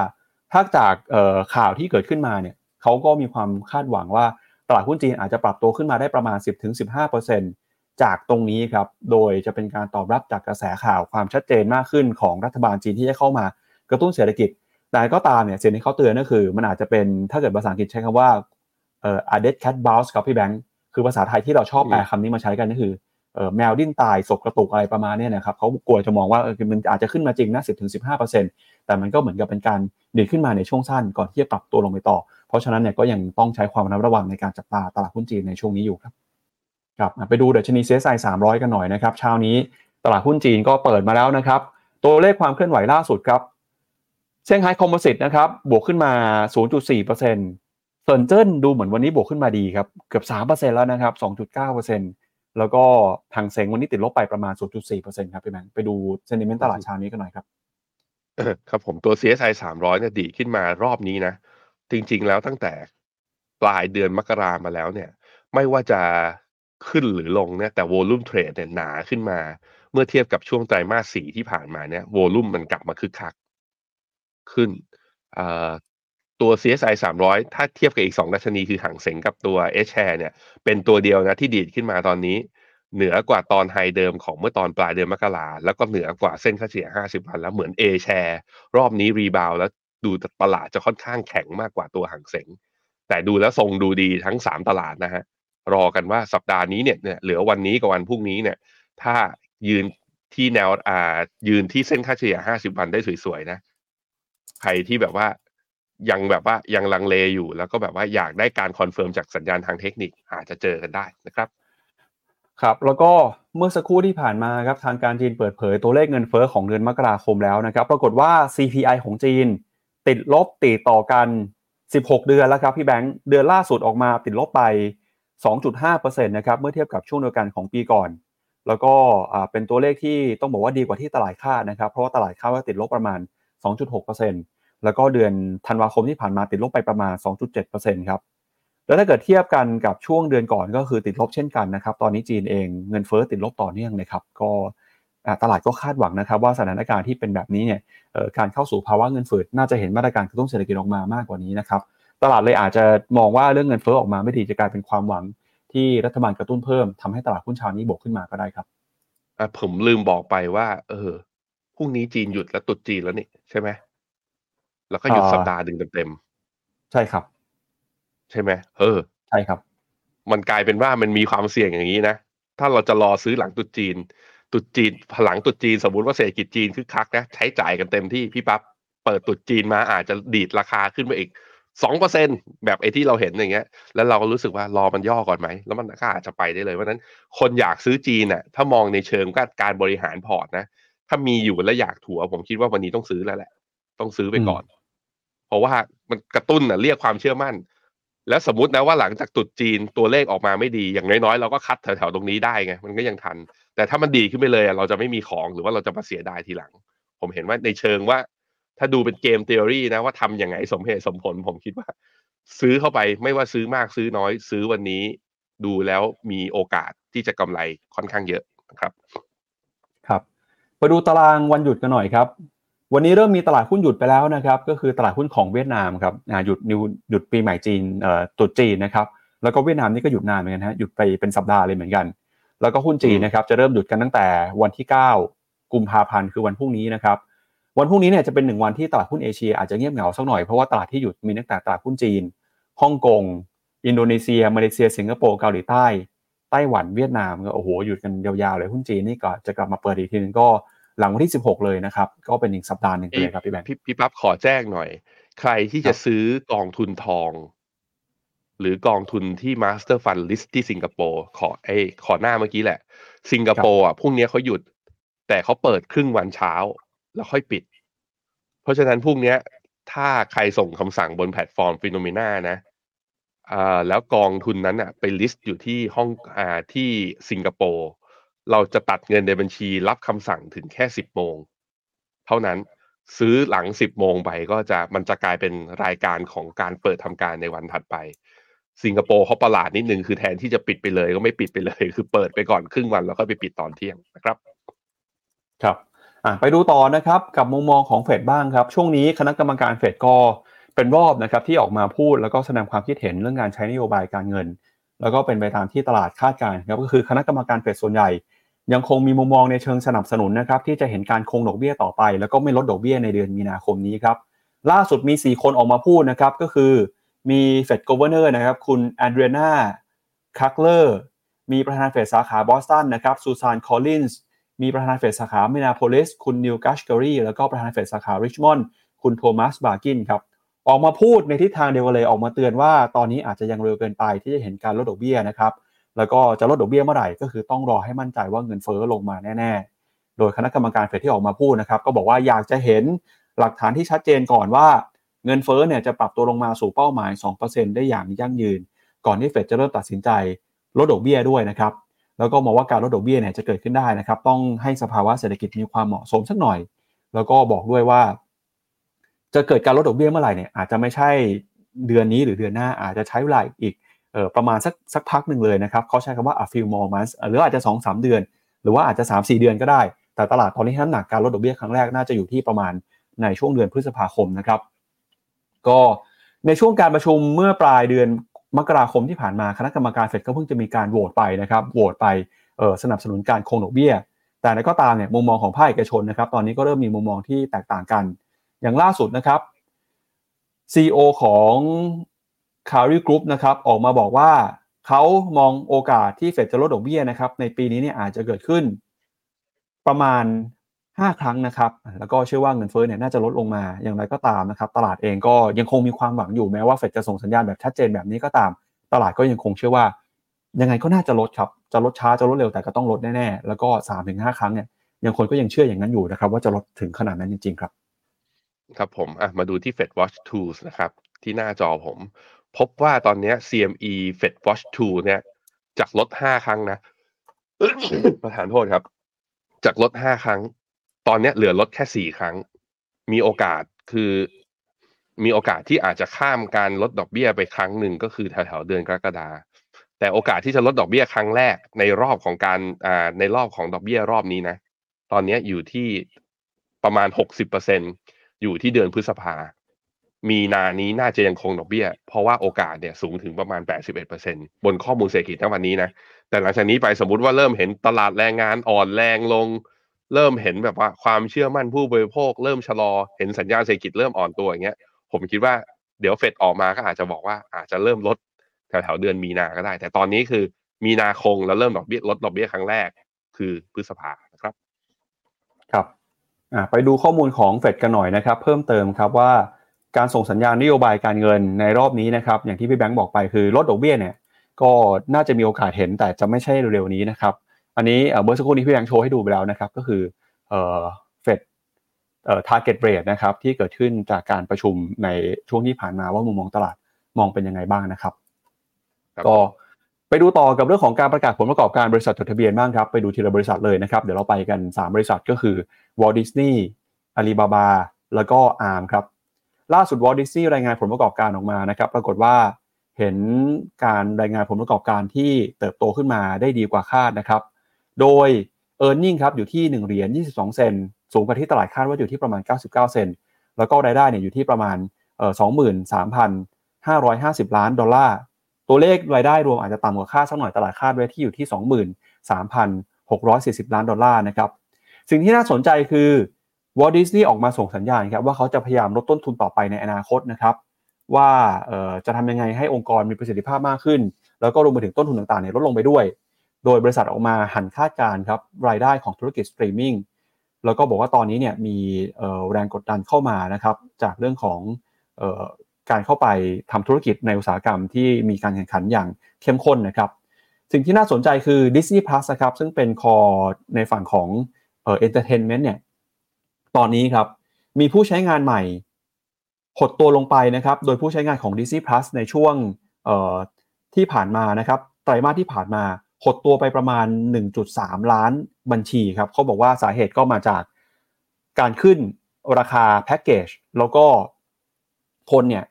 ถ้าจากข่าวที่เกิดขึ้นมาเนี่ยเขาก็มีความคาดหวังว่าตลาดหุ้นจีนอาจจะปรับตัวขึ้นมาได้ประมาณ 10-15%จากตรงนี้ครับ โดยจะเป็นการตอบรับจากกระแสข่าวความชัดเจนมากขึ้นของรัฐบาลจีนที่จะเข้ามากระตุ้นเศรษฐกิจ แต่ก็ตามเนี่ยสิ่งที่เขาเตือนก็คือ มันอาจจะเป็นถ้าเกิดภาษาอังกฤษใช้คำว่าเอ่อ a dead cat bounce ครับพี่แบงค์คือภาษาไทยที่เราชอบแปลคำนี้มาใช้กันก็คือ แมวดิ้นตายศกกระตุกอะไรประมาณนี้นะครับเขากลัวจะมองว่ามันอาจจะขึ้นมาจริงนะ10-15%แต่มันก็เหมือนกับเป็นการดีขึ้นมาในช่วงสั้นก่อนที่จะปรับตัวลงไปต่อ เพราะฉะนั้นเนี่ยก็ยังต้องใช้ความระมัดระวังในการจับตาตลาดหุ้นจีนในช่วงนี้อยู่ครับครับไปดูดัชนี CSI 300กันหน่อยนะครับเช้านี้ตลาดหุ้นจีนก็เปิดมาแล้วนะครับ ตัวเลขความเคลื่อนไหวล่าสุดครับเซี่ยงไฮ้ composite นะครับบวกขึ้นมา 0.4%เซินเจิ้นดูเหมือนวันนี้บวกขึ้นมาดีครับเกือบ 3%แล้วนะครับ 2.9% แล้วก็ฮั่งเส็งวันนี้ติดลบไปประมาณ 0.4%ครับพี่แบงค์ไปดู sentiment ตลาดเช้านี้กันหน่อยครับครับผมตัว CSI 300เนี่ยดีขึ้นมารอบนี้นะ จริงๆแล้วตั้งแต่ปลายเดือนมกรามาแล้วเนี่ย ไม่ว่าจะขึ้นหรือลงเนี่ยแต่ volume trade เนี่ยหนาขึ้นมา เมื่อเทียบกับช่วงไตรมาสสี่ที่ผ่านมาเนี่ยโวลูมมันกลับมาคึกคัก ขึ้น ตัว CSI 300 ถ้าเทียบกับอีก 2 ดัชนีคือห่างเสงกับตัว H share เนี่ย เป็นตัวเดียวนะที่ดีดขึ้นมาตอนนี้ เหนือกว่าตอนไฮเดิมของเมื่อตอนปลายเดือนมกราแล้วก็เหนือกว่าเส้นค่าเฉลี่ย 50 วันแล้วเหมือน A share รอบนี้รีบาวแล้วดูตลาดจะค่อนข้างแข็งมากกว่าตัวห่างเสง แต่ดูแล้วทรงดูดีทั้ง 3 ตลาดนะฮะ รอกันว่าสัปดาห์นี้เนี่ยเหลือวันนี้กับวันพรุ่งนี้เนี่ย ถ้ายืนที่แนวอ่ายืนที่เส้นค่าเฉลี่ย 50 วันได้สวยๆนะ ใครที่แบบว่า ยังแบบว่ายังลังเลอยู่ แล้วก็แบบว่าอยากได้การ confirm จากสัญญาณทางเทคนิคอาจจะเจอกันได้นะครับครับแล้วก็เมื่อสักครู่ที่ผ่านมาครับทางการจีนเปิดเผยตัวเลขเงินเฟ้อของเดือนมกราคมแล้วนะครับ ปรากฏว่า CPI ของจีน ติดลบติดต่อกัน 16 เดือนแล้วครับพี่แบงค์เดือนล่าสุดออกมาติดลบไป 2.5%นะครับเมื่อเทียบกับช่วงเดียวกันของปีก่อน แล้วก็เป็นตัวเลขที่ต้องบอกว่าดีกว่าที่ตลาดคาดนะครับ เพราะว่าตลาดคาดว่าติดลบประมาณ 2.6% แล้วก็เดือนธันวาคมที่ผ่านมาติดลบไปประมาณ 2.7%ครับแล้วถ้าเกิดเทียบกันกับช่วงเดือนก่อนก็คือติดลบเช่นกันนะครับ ตอนนี้จีนเองเงินเฟ้อติดลบต่อเนื่องนะครับ ก็ตลาดก็คาดหวังนะครับ ว่าสถานการณ์ที่เป็นแบบนี้เนี่ยการเข้าสู่ภาวะเงินเฟ้อน่าจะเห็นมาตรการกระตุ้นเศรษฐกิจออกมามากกว่านี้นะครับ ตลาดเลยอาจจะมองว่าเรื่องเงินเฟ้อออกมาไม่ดีจะกลายเป็นความหวังที่รัฐบาลกระตุ้นเพิ่มทำให้ตลาดหุ้นเช้านี้บวกขึ้นมาก็ได้ครับอะผมลืมบอกไปว่า เออพรุ่งนี้จีนหยุดแล้วตุดจีนแล้วนี่ใช่ไหม แล้วก็หยุดสัปดาห์หนึ่งเต็มใช่ครับๆใช่ไหมเออ ใช่ครับ มันกลายเป็นว่ามันมีความเสี่ยงอย่างนี้นะ ถ้าเราจะรอซื้อหลังตรุษจีนตรุษจีนหลังตรุษจีนสมมติว่าเศรษฐกิจจีนคึกคักนะใช้จ่ายกันเต็มที่พี่ปั๊บเปิดตรุษจีนมาอาจจะดีดราคาขึ้นไปอีกสองเปอร์เซ็นแบบไอ้ที่เราเห็นอย่างเงี้ย แล้วเราก็รู้สึกว่ารอมันย่อก่อนไหม แล้วมันก็อาจจะไปได้เลยเพราะนั้นคนอยากซื้อจีนน่ะ ถ้ามองในเชิงการบริหารพอร์ตนะ ถ้ามีอยู่และอยากถัวผมคิดว่าวันนี้ต้องซื้อแล้วแหละ ต้องซื้อไปก่อน เพราะว่ามันกระตุ้นน่ะเรียกความเชื่อมั่น แล้วสมมตินะว่าหลังจากตุดจีนตัวเลขออกมาไม่ดี อย่างน้อยๆ เราก็คัดแถวๆตรงนี้ได้ไงมันก็ยังทัน แต่ถ้ามันดีขึ้นไปเลยเราจะไม่มีของหรือว่าเราจะมาเสียดายทีหลัง ผมเห็นว่าในเชิงว่า ถ้าดูเป็นเกมเทอรี่นะว่าทำยังไงสมเหตุสมผล ผมคิดว่า ซื้อเข้าไปไม่ว่าซื้อมากซื้อน้อย ซื้อวันนี้ดูแล้วมีโอกาสที่จะกำไรค่อนข้างเยอะนะครับ ครับมาดูตารางวันหยุดกันหน่อยครับ วันนี้เริ่มมีตลาดหุ้นหยุดไปแล้วนะครับก็คือตลาดหุ้นของเวียดนามครับหยุดหยุดปีใหม่จีนเอ่อตุดจีนนะครับแล้วก็เวียดนามนี่ก็หยุดนานเหมือนกันฮะหยุดไปเป็นสัปดาห์เลยเหมือนกัน แล้วก็หุ้นจีนนะครับจะเริ่มหยุดกันตั้งแต่วันที่ 9 กุมภาพันธ์คือวันพรุ่งนี้นะครับวันพรุ่งนี้เนี่ยจะเป็นหนึ่งวันที่ตลาดหุ้นเอเชียอาจจะเงียบเหงาสักหน่อยเพราะว่าตลาดที่หยุดมีตั้งแต่ตลาดหุ้นจีนฮ่องกงอินโดนีเซียมาเลเซียสิงคโปร์เกาหลีใต้ไต้หวันเวียดนามก็โอ้โหหยุดกันยาวๆเลยหุ้นจีนนี่ก็จะกลับมาเปิดอีกทีนึงก็ หลังวันที่ 16 เลยนะครับ ก็เป็นอีกสัปดาห์หนึ่งเลยครับพี่แบงค์พี่พี่ปั๊บขอแจ้งหน่อย ใครที่จะซื้อกองทุนทอง หรือกองทุนที่ Master Fund list ที่สิงคโปร์ขอไอ้ขอหน้าเมื่อกี้แหละ สิงคโปร์อะพรุ่งนี้เขาหยุด แต่เขาเปิดครึ่งวันเช้า แล้วค่อยปิด เพราะฉะนั้นพรุ่งนี้ถ้าใครส่งคำสั่งบนแพลตฟอร์ม Finnomena นะอ่าแล้วกองทุนนั้นอะไป list อยู่ที่ห้องอ่าที่สิงคโปร์ เราจะตัดเงินในบัญชีรับคำสั่งถึงแค่สิบโมง เท่านั้นซื้อหลังสิบโมงไปก็จะมันจะกลายเป็นรายการของการเปิดทำการในวันถัดไป สิงคโปร์เขาประหลาดนิดนึงคือแทนที่จะปิดไปเลยก็ไม่ปิดไปเลย คือเปิดไปก่อนครึ่งวันแล้วก็ไปปิดตอนเที่ยงนะครับครับไปดูต่อนะครับกับมุมมองของเฟดบ้างครับ ช่วงนี้คณะกรรมการเฟดก็เป็นรอบนะครับที่ออกมาพูดแล้วก็แสดงความคิดเห็นเรื่องการใช้นโยบายการเงิน แล้วก็เป็นไปตามที่ตลาดคาดการณ์ครับก็คือคณะกรรมการเฟดส่วนใหญ่ ยังคงมีมุมมองในเชิงสนับสนุนนะครับที่จะเห็นการคงดอกเบี้ยต่อไป แล้วก็ไม่ลดดอกเบี้ยในเดือนมีนาคมนี้ครับล่าสุดมี 4 คนออกมาพูดนะครับก็คือมีเฟด governor นะครับคุณเอเดรียนาคุกเลอร์มีประธานเฟดสาขาบอสตันนะครับซูซานคอลลินส์มีประธานเฟดสาขามินนีแอโพลิสคุณนีลแคชแครีแล้วก็ประธานเฟดสาขาริชมอนด์คุณโทมัสบาร์กินครับออกมาพูดในทิศทางเดียวกันเลยออกมาเตือนว่าตอนนี้อาจจะยังเร็วเกินไปที่จะเห็นการลดดอกเบี้ยนะครับ แล้วก็จะลดดอกเบี้ยเมื่อไหร่ก็คือต้องรอให้มั่นใจว่าเงินเฟ้อลงมาแน่ ๆ โดยคณะกรรมการเฟดที่ออกมาพูดนะครับ ก็บอกว่าอยากจะเห็นหลักฐานที่ชัดเจนก่อนว่าเงินเฟ้อเนี่ยจะปรับตัวลงมาสู่เป้าหมาย 2%ได้อย่างยั่งยืน ก่อนที่เฟดจะเริ่มตัดสินใจลดดอกเบี้ยด้วยนะครับ แล้วก็มองว่าการลดดอกเบี้ยเนี่ยจะเกิดขึ้นได้นะครับ ต้องให้สภาวะเศรษฐกิจมีความเหมาะสมสักหน่อย แล้วก็บอกด้วยว่า จะเกิดการลดดอกเบี้ยเมื่อไหร่เนี่ยอาจจะไม่ใช่เดือนนี้หรือเดือนหน้าอาจจะใช้เวลาอีก ประมาณสักสักพักหนึ่งเลยนะครับเขาใช้คำว่า a few more months หรืออาจจะ2อสเดือน หรือว่าอาจจะ 3-4 เดือนก็ได้ แต่ตลาดตอนนี้น้ำหนักการลดดอกเบี้ยครั้งแรกน่าจะอยู่ที่ประมาณในช่วงเดือนพฤษภาคมนะครับ ก็ในช่วงการประชุมเมื่อปลายเดือนมกราคมที่ผ่านมาคณะกรรมการเฟดก็เพิ่งจะมีการโหวตไปนะครับโหวตไปสนับสนุนการคงดอกเบี้ย แต่ในก็ตามเนี่ยมุมมองของภาคเอกชนนะครับ ตอนนี้ก็เริ่มมีมุมมองที่แตกต่างกัน อย่างล่าสุดนะครับ CEO ของ c a r i Group นะครับออกมาบอกว่าเขามองโอกาสที่เฟดจะลดดอกเบี้ยนะครับ ในปีนี้เนี่ยอาจจะเกิดขึ้น ประมาณ 5 ครั้งนะครับ แล้วก็เชื่อว่าเงินเฟ้อเนี่ยน่าจะลดลงมาอย่างไรก็ตามนะครับ ตลาดเองก็ยังคงมีความหวังอยู่แม้ว่าเฟดจะส่งสัญญาณแบบชัดเจนแบบนี้ก็ตาม ตลาดก็ยังคงเชื่อว่า ยังไงก็น่าจะลดครับจะลดช้าจะลดเร็วแต่ก็ต้องลดแน่ๆแล้วก็3าถึงหครั้งเนี่ยยังคนก็ยังเชื่ออย่างนั้นอยู่นะครับ ว่าจะลดถึงขนาดนั้นจริง ๆ ครับ ครับผมอะมาดูที่ Fed Watch Tools นะครับที่หน้าจอผม พบว่าตอนนี้ CME Fed Watch Tool เนี่ย จากลด5ครั้งนะประธานโทษครับ จากลด5ครั้ง ตอนนี้เหลือลดแค่4ครั้ง มีโอกาสคือมีโอกาสที่อาจจะข้ามการลดดอกเบี้ยไปครั้งหนึ่งก็คือแถวๆเดือนกรกฎาแต่โอกาสที่จะลดดอกเบี้ยครั้งแรกในรอบของการอ่าในรอบของดอกเบี้ยรอบนี้นะ ตอนนี้อยู่ที่ประมาณหกสิบเปอร์เซ็นอยู่ที่เดือนพฤษภา มีนานี้น่าจะยังคงดอกเบี้ย เพราะว่าโอกาสเนี่ยสูงถึงประมาณ 81%บนข้อมูลเศรษฐกิจทั้งวันนี้นะ แต่หลังจากนี้ไปสมมติว่าเริ่มเห็นตลาดแรงงานอ่อนแรงลง เริ่มเห็นแบบว่าความเชื่อมั่นผู้บริโภค เริ่มชะลอ เห็นสัญญาณเศรษฐกิจเริ่มอ่อนตัวอย่างเงี้ย ผมคิดว่าเดี๋ยวเฟดออกมาก็อาจจะบอกว่าอาจจะเริ่มลดแถวๆเดือนมีนาก็ได้ แต่ตอนนี้คือมีนาคงแล้วเริ่มดอกเบี้ยลดดอกเบี้ยครั้งแรก คือพฤษภาครับ ครับไปดูข้อมูลของเฟดกันหน่อยนะครับ เพิ่มเติมครับว่า การส่งสัญญาณนโยบายการเงินในรอบนี้นะครับ อย่างที่พี่แบงค์บอกไปคือลดดอกเบี้ยเนี่ยก็น่าจะมีโอกาสเห็นแต่จะไม่ใช่เร็วๆนี้นะครับ อันนี้เบอร์สักครู่นี้พี่แบงค์โชว์ให้ดูไปแล้วนะครับ ก็คือเฟดเอ่อ target rate นะครับที่เกิดขึ้นจากการประชุมในช่วงที่ผ่านมาว่ามุมมองตลาดมองเป็นยังไงบ้างนะครับก็ไปดูต่อกับเรื่องของการประกาศผลประกอบการบริษัทจดทะเบียนบ้างครับ ไปดูทีละบริษัทเลยนะครับ เดี๋ยวเราไปกัน 3 บริษัทก็คือ Walt Disney Alibaba แล้วก็ ARM ครับ ล่าสุด Walt Disney รายงานผลประกอบการออกมานะครับปรากฏว่าเห็นการรายงานผลประกอบการที่เติบโตขึ้นมาได้ดีกว่าคาดนะครับ โดย e a r n i n g ครับอยู่ที่1เหรียญ22 เซนสูงกว่าที่ตลาดคาดว่าอยู่ที่ประมาณ 99 เซนแล้วก็รายได้เนี่ยอยู่ที่ประมาณเอ่อ23,550 ล้านดอลลาร์ ตัวเลขรายได้รวมอาจจะต่ำกว่าคาดสักหน่อยตลาดคาดไว้ที่อยู่ที่ 23,640 ล้านดอลลาร์นะครับ สิ่งที่น่าสนใจคือ วอลดิสนีย์ออกมาส่งสัญญาณครับว่าเขาจะพยายามลดต้นทุนต่อไปในอนาคตนะครับ ว่าจะทำยังไงให้องค์กรมีประสิทธิภาพมากขึ้น แล้วก็รวมไปถึงต้นทุนต่างๆเนี่ยลดลงไปด้วย โดยบริษัทออกมาหั่นคาดการณ์ครับรายได้ของธุรกิจสตรีมมิ่งแล้วก็บอกว่าตอนนี้เนี่ยมีแรงกดดันเข้ามานะครับจากเรื่องของการเข้าไปทำธุรกิจในอุตสาหกรรมที่มีการแข่งขันอย่างเข้มข้นนะครับ สิ่งที่น่าสนใจคือ Disney Plus นะครับซึ่งเป็น core ในฝั่งของเอ่อ entertainment เนี่ย ตอนนี้ครับมีผู้ใช้งานใหม่หดตัวลงไปนะครับโดยผู้ใช้งานของ Disney Plus ในช่วงที่ผ่านมานะครับไตรมาสที่ผ่านมาหดตัวไปประมาณ 1.3 ล้านบัญชีครับเขาบอกว่าสาเหตุก็มาจากการขึ้นราคาแพ็กเกจแล้วก็คนเนี่ย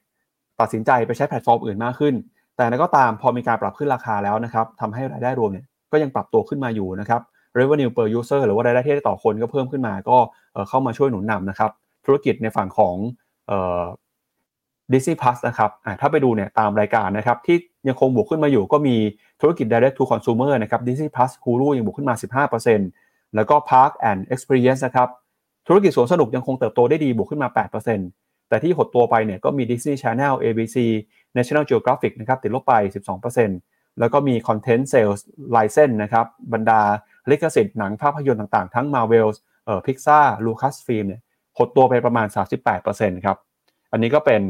ตัดสินใจไปใช้แพลตฟอร์มอื่นมากขึ้น แต่นั้นก็ตามพอมีการปรับขึ้นราคาแล้วนะครับทำให้รายได้รวมเนี่ยก็ยังปรับตัวขึ้นมาอยู่นะครับ revenue per user หรือว่ารายได้ที่ได้ต่อคนก็เพิ่มขึ้นมา ก็เข้ามาช่วยหนุนนำนะครับ ธุรกิจในฝั่งของดิสนีย์พลัสนะครับถ้าไปดูเนี่ยตามรายการนะครับที่ยังคงบวกขึ้นมาอยู่ก็มีธุรกิจ direct to consumer นะครับ Disney Plus Hulu ยังบวกขึ้นมา 15%แล้วก็ Park and Experience นะครับ ธุรกิจสวนสนุกยังคงเติบโตได้ดีบวกขึ้นมา 8%แต่ที่หดตัวไปเนี่ยก็มี Disney Channel ABC National Geographic นะครับติดลบไป 12%แล้วก็มี Content Sales License นะครับบรรดา ลิขสิทธิ์หนังภาพยนตร์ต่างๆ ทั้ง Marvel เอ่อ Pixar Lucasfilm เนี่ยหดตัวไปประมาณ 38%ครับอันนี้ก็เป็น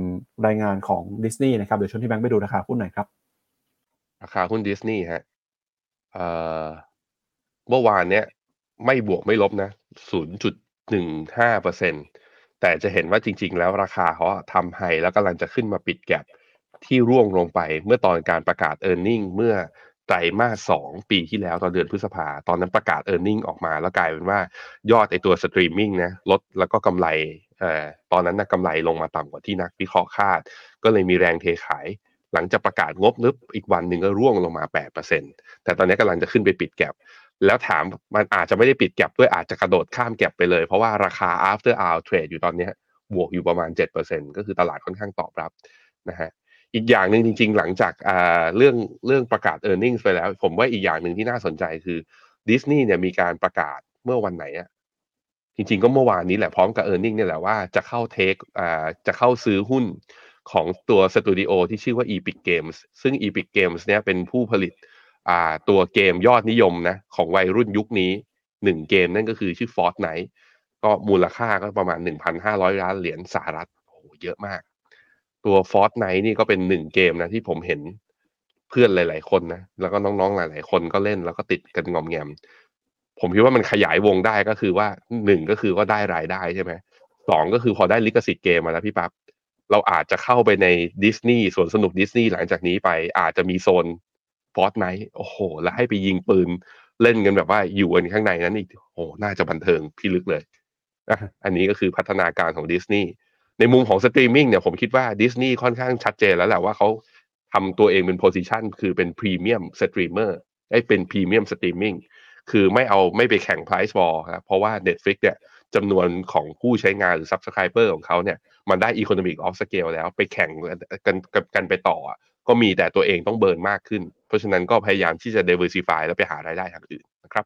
รายงานของดิสนีย์นะครับเดี๋ยวชวนที่แบงค์ไปดูราคาหุ้นหน่อยครับ ราคาหุ้นดิสนีย์ฮะเอ่อเมื่อวานเนี้ยไม่บวกไม่ลบนะ 0.15เปอร์เซ็นแต่จะเห็นว่าจริง ๆ แล้วราคาเขาทำไฮแล้วกำลังจะขึ้นมาปิดแกลบที่ร่วงลงไปเมื่อตอนการประกาศ e a r n i n g เมื่อ ไตรมาสสองปีที่แล้วตอนเดือนพฤษภาตอนนั้นประกาศ e a r n i n g ออกมา แล้วกลายเป็นว่ายอดไอตัวสตรีมมิ่งนะลดแล้วก็กำไรเอ่อตอนนั้นนะกำไรลงมาต่ำกว่าที่นักวิเคราะห์คาด ก็เลยมีแรงเทขาย หลังจากประกาศงบนึบอีกวันหนึ่งก็ร่วงลงมา 8%แต่ตอนนี้กำลังจะขึ้นไปปิด gap แล้วถามมันอาจจะไม่ได้ปิด gap ด้วยอาจจะกระโดดข้าม gap ไปเลย เพราะว่าราคา after hour trade อยู่ตอนนี้บวกอยู่ประมาณ 7%ก็คือตลาดค่อนข้างตอบรับนะฮะ อีกอย่างหนึ่งจริง ๆ หลังจากเรื่องเรื่องประกาศ e a r n i n g ไปแล้ว ผมว่าอีกอย่างหนึ่งที่น่าสนใจคือดิสนีย์เนี่ยมีการประกาศเมื่อวันไหนอะจริง ๆ ก็เมื่อวานนี้แหละพร้อมกับ e a r n i n g เนี่ยแหละว่าจะเข้าเทคอ่าจะเข้าซื้อหุ้นของตัวสตูดิโอที่ชื่อว่า Epic Games ซึ่ง Epic Games เนี่ยเป็นผู้ผลิตอ่าตัวเกมยอดนิยมนะของวัยรุ่นยุคนี้หนึ่งเกมนั่นก็คือชื่อ Fortnite ก็มูลค่าก็ประมาณ 1,500 ล้านเหรียญสหรัฐโอ้เยอะมาก ตัว Fortnite นี่ก็เป็นหนึ่งเกมนะที่ผมเห็นเพื่อนหลาย ๆ คนนะ แล้วก็น้องๆหลาย ๆ คนก็เล่นแล้วก็ติดกันงอมแงม ผมคิดว่ามันขยายวงได้ก็คือว่าหนึ่งก็คือว่าได้รายได้ใช่ไหมสองก็คือพอได้ลิขสิทธิ์เกมมาแล้วพี่ปุ๊บเราอาจจะเข้าไปในดิสนีย์สวนสนุกดิสนีย์หลังจากนี้ไปอาจจะมีโซน Fortnite โอ้โห แล้วให้ไปยิงปืนเล่นกันแบบว่าอยู่กันข้างในนั้นอีกโอ้น่าจะบันเทิงพี่ลึกเลยอะอันนี้ก็คือพัฒนาการของดิสนีย์ ในมุมของสตรีมมิ่งเนี่ยผมคิดว่าดิสนีย์ค่อนข้างชัดเจนแล้วแหละว่าเขาทำตัวเองเป็น position คือเป็น premium streamer ไอ้เป็น premium streaming คือไม่เอาไม่ไปแข่ง price war ครับเพราะว่า Netflix เนี่ยจำนวนของผู้ใช้งานหรือ subscriber ของเขาเนี่ยมันได้ economic of scale แล้วไปแข่งกันกันไปต่อ ก็มีแต่ตัวเองต้อง burn มากขึ้น เพราะฉะนั้นก็พยายามที่จะ diversify แล้วไปหารายได้ทางอื่นนะครับ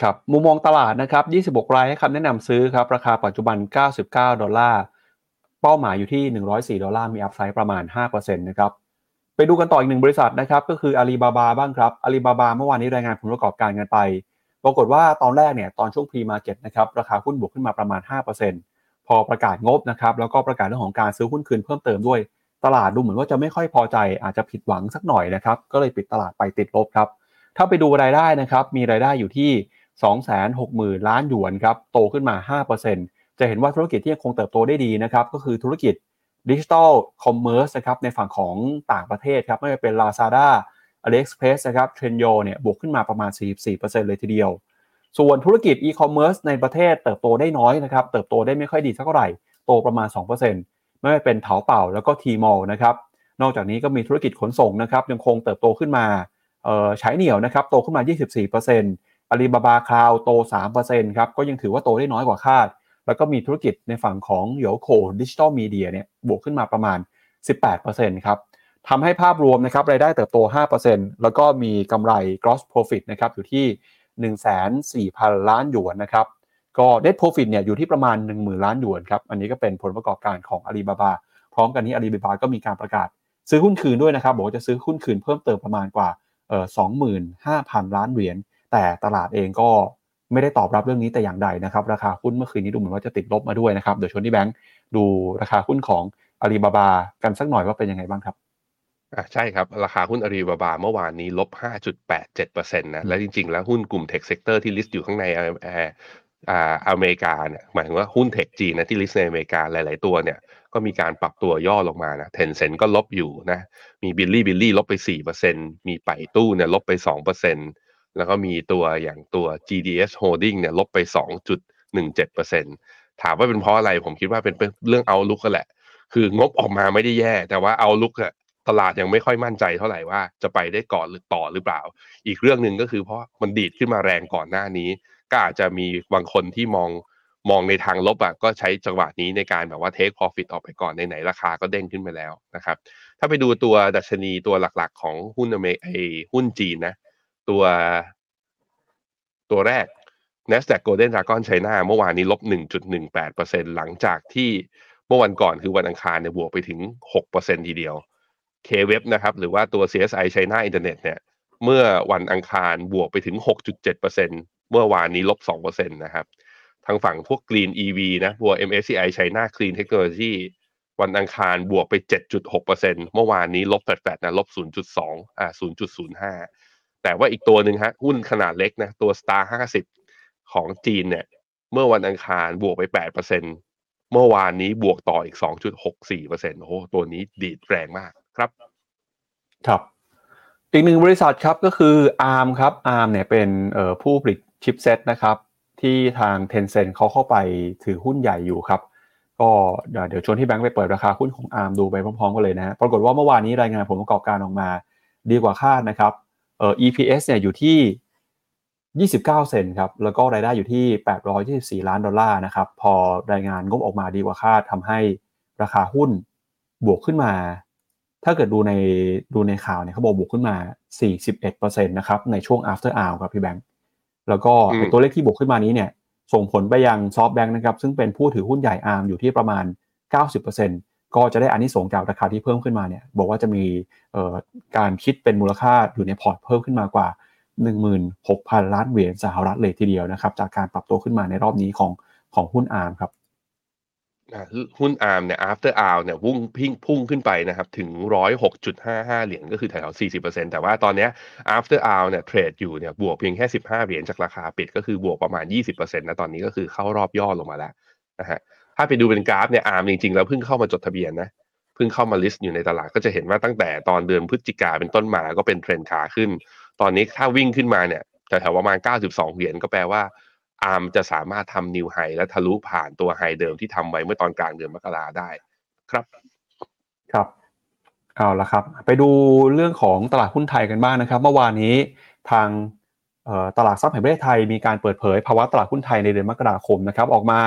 ครับมุมมองตลาดนะครับ 26 รายให้คำแนะนำซื้อครับ ราคาปัจจุบัน 99 ดอลลาร์ เป้าหมายอยู่ที่ 104 ดอลลาร์มี upside ประมาณ 5%นะครับไปดูกันต่ออีกหนึ่งบริษัทนะครับก็คืออาลีบาบาบ้างครับอาลีบาบาเมื่อวานนี้รายงานผลประกอบการกันไป ปรากฏว่าตอนแรกเนี่ยตอนช่วง pre-market นะครับราคาหุ้นบวกขึ้นมาประมาณ 5%พอประกาศงบนะครับแล้วก็ประกาศเรื่องของการซื้อหุ้นคืนเพิ่มเติมด้วย ตลาดดูเหมือนว่าจะไม่ค่อยพอใจอาจจะผิดหวังสักหน่อยนะครับก็เลยปิดตลาดไปติดลบครับถ้าไปดูรายได้นะครับมีรายได้อยู่ที่ 260,000 ล้านหยวนครับโตขึ้นมา 5% จะเห็นว่าธุรกิจที่ยังคงเติบโตได้ดีนะครับก็คือธุรกิจ digital commerce นะครับในฝั่งของต่างประเทศครับไม่ว่าเป็น Lazada AliExpress นะครับ Trendyol เนี่ยบวกขึ้นมาประมาณ 44%เลยทีเดียว ส่วนธุรกิจอีคอมเมิร์ซในประเทศเติบโตได้น้อยนะครับเติบโตได้ไม่ค่อยดีเท่าไหร่โตประมาณ 2%ไม่ว่าเป็นเถาเป่าแล้วก็ Tmall นะครับนอกจากนี้ก็มีธุรกิจขนส่งนะครับยังคงเติบโตขึ้นมาไช่เหนี่ยวนะครับโตขึ้นมา 24%อาลีบาบาคลาวโต 3%ครับก็ยังถือว่าโตได้น้อยกว่าคาด แล้วก็มีธุรกิจในฝั่งของโยโคดิจิตอลมีเดียเนี่ยบวกขึ้นมาประมาณ 18%ครับทำให้ภาพรวมนะครับรายได้เติบโต 5%แล้วก็มีกำไร gross profit นะครับอยู่ที่ 1,400 ล้านหยวนนะครับก็ net profit เนี่ยอยู่ที่ประมาณ 10,000 ล้านหยวนครับอันนี้ก็เป็นผลประกอบการของอาลีบาบาพร้อมกันนี้อาลีบาบาก็มีการประกาศ ซื้อหุ้นคืนด้วยนะครับบอกว่าจะซื้อหุ้นคืนเพิ่มเติมประมาณกว่า 25,000 ล้านเหรียญแต่ตลาดเองก็ ไม่ได้ตอบรับเรื่องนี้แต่อย่างใดนะครับ ราคาหุ้นเมื่อคืนนี้ดูเหมือนว่าจะติดลบมาด้วยนะครับ เดี๋ยวชวนพี่แบงค์ดูราคาหุ้นของอาลีบาบากันสักหน่อยว่าเป็นยังไงบ้างครับอ่าใช่ครับ ราคาหุ้นอาลีบาบาเมื่อวานนี้ลบ 5.87%นะและจริง ๆ แล้วหุ้นกลุ่ม tech sector ที่ list อยู่ข้างในแอ่าอเมริกาเนี่ยหมายถึงว่าหุ้น tech จีนนะที่ list ในอเมริกาหลาย ๆ ตัวเนี่ยก็มีการปรับตัวย่อลงมานะเทนเซ็นต์ก็ลบอยู่นะมีบิลลี่บิลลี่ลบไป 4%มีไปตู้เนี่ยลบไป 2% แล้วก็มีตัวอย่างตัว GDS Holding เนี่ยลบไป 2.17%ถามว่าเป็นเพราะอะไรผมคิดว่าเป็นเรื่องเอาลุกกันแหละ คืองบออกมาไม่ได้แย่ แต่ว่าเอาลุกอะตลาดยังไม่ค่อยมั่นใจเท่าไหร่ว่าจะไปได้ก่อนหรือต่อหรือเปล่า อีกเรื่องหนึ่งก็คือเพราะมันดีดขึ้นมาแรงก่อนหน้านี้ ก็อาจจะมีบางคนที่มองมองในทางลบอะก็ใช้จังหวะนี้ในการแบบว่าเทคพอฟิตออกไปก่อนในไหนราคาก็เด้งขึ้นไปแล้วนะครับ ถ้าไปดูตัวดัชนีตัวหลักๆ ของหุ้นอเมริกาหุ้นจีนนะ ตัวตัวแรก NASDAQ Golden Dragon China เมื่อวานนี้ลบ 1.18%หลังจากที่เมื่อวันก่อนคือวันอังคารเนี่ยบวกไปถึง 6%ทีเดียว K-Web นะครับ หรือว่าตัว CSI China Internet เนี่ย เมื่อวันอังคารบวกไปถึง 6.7%เมื่อวานนี้ลบ 2%นะครับทางฝั่งพวก Green EV นะพวก MSCI China Clean Technology วันอังคารบวกไป 7.6%เมื่อวานนี้ลบแฟดๆนะลบ 0.2 อ่า 0.05 แต่ว่าอีกตัวหนึ่งฮะหุ้นขนาดเล็กนะตัว Star 50 ของจีนเนี่ย เมื่อวันอังคารบวกไป 8%เมื่อวานนี้บวกต่ออีก 2.64%โอ้โหตัวนี้ดีดแรงมากครับ ครับ อีกหนึ่งบริษัทครับก็คือ ARM ครับ ARM เนี่ยเป็นผู้ผลิตชิปเซตนะครับที่ทาง Tencent เขาเข้าไปถือหุ้นใหญ่อยู่ครับ ก็เดี๋ยวชวนที่แบงค์ไปเปิดราคาหุ้นของ ARM ดูไปพร้อมๆกันเลยนะ ปรากฏว่าเมื่อวานนี้รายงานผลประกอบการออกมา ดีกว่าคาดนะครับ เอ่อ EPS เนี่ยอยู่ที่ 29 เซนครับ แล้วก็รายได้อยู่ที่ 824 ล้านดอลลาร์นะครับ พอรายงานงบออกมาดีกว่าคาดทำให้ราคาหุ้นบวกขึ้นมา ถ้าเกิดดูในดูในข่าวเนี่ยเขาบอกบวกขึ้นมา 41%นะครับ ในช่วง after hour ครับพี่แบงค์ แล้วก็ตัวเลขที่บวกขึ้นมานี้เนี่ยส่งผลไปยังซอฟต์แบงก์นะครับ ซึ่งเป็นผู้ถือหุ้นใหญ่อาร์มอยู่ที่ประมาณ 90% ก็จะได้อันนี้ส่งจากราคาที่เพิ่มขึ้นมาเนี่ยบอกว่าจะมีการคิดเป็นมูลค่าอยู่ในพอร์ตเพิ่มขึ้นมากว่า 16,000 ล้านเหรียญสหรัฐเลยทีเดียวนะครับ จากการปรับตัวขึ้นมาในรอบนี้ของของหุ้นอาร์มครับหุ้นอาร์มเนี่ย after hour เนี่ยพุ่งพิงพุ่งขึ้นไปนะครับถึง 106.55 เหรียญก็คือแถวๆ40%แต่ว่าตอนนี้ after hour เนี่ยเทรดอยู่เนี่ยบวกเพียงแค่ 15 เหรียญจากราคาปิดก็คือบวกประมาณ 20%นะตอนนี้ก็คือเข้ารอบย่อลงมาแล้วนะฮะ ถ้าไปดูเป็นกราฟเนี่ย Arm จริงๆแล้วเพิ่งเข้ามาจดทะเบียนนะเพิ่งเข้ามา list อยู่ในตลาดก็จะเห็นว่าตั้งแต่ตอนเดือนพฤศจิกาเป็นต้นมาก็เป็นเทรนขาขึ้น ตอนนี้ถ้าวิ่งขึ้นมาเนี่ยแถวๆประมาณ 92 เหรียญก็แปลว่า Arm จะสามารถทำ new high และทะลุผ่านตัว high เดิมที่ทำไว้เมื่อตอนกลางเดือนมกราได้ครับ ครับเอาละครับ ไปดูเรื่องของตลาดหุ้นไทยกันบ้างนะครับ เมื่อวานนี้ทางตลาดทรัพย์แห่งประเทศไทยมีการเปิดเผยภาวะตลาดหุ้นไทยในเดือนมกราคมนะครับ ออกมา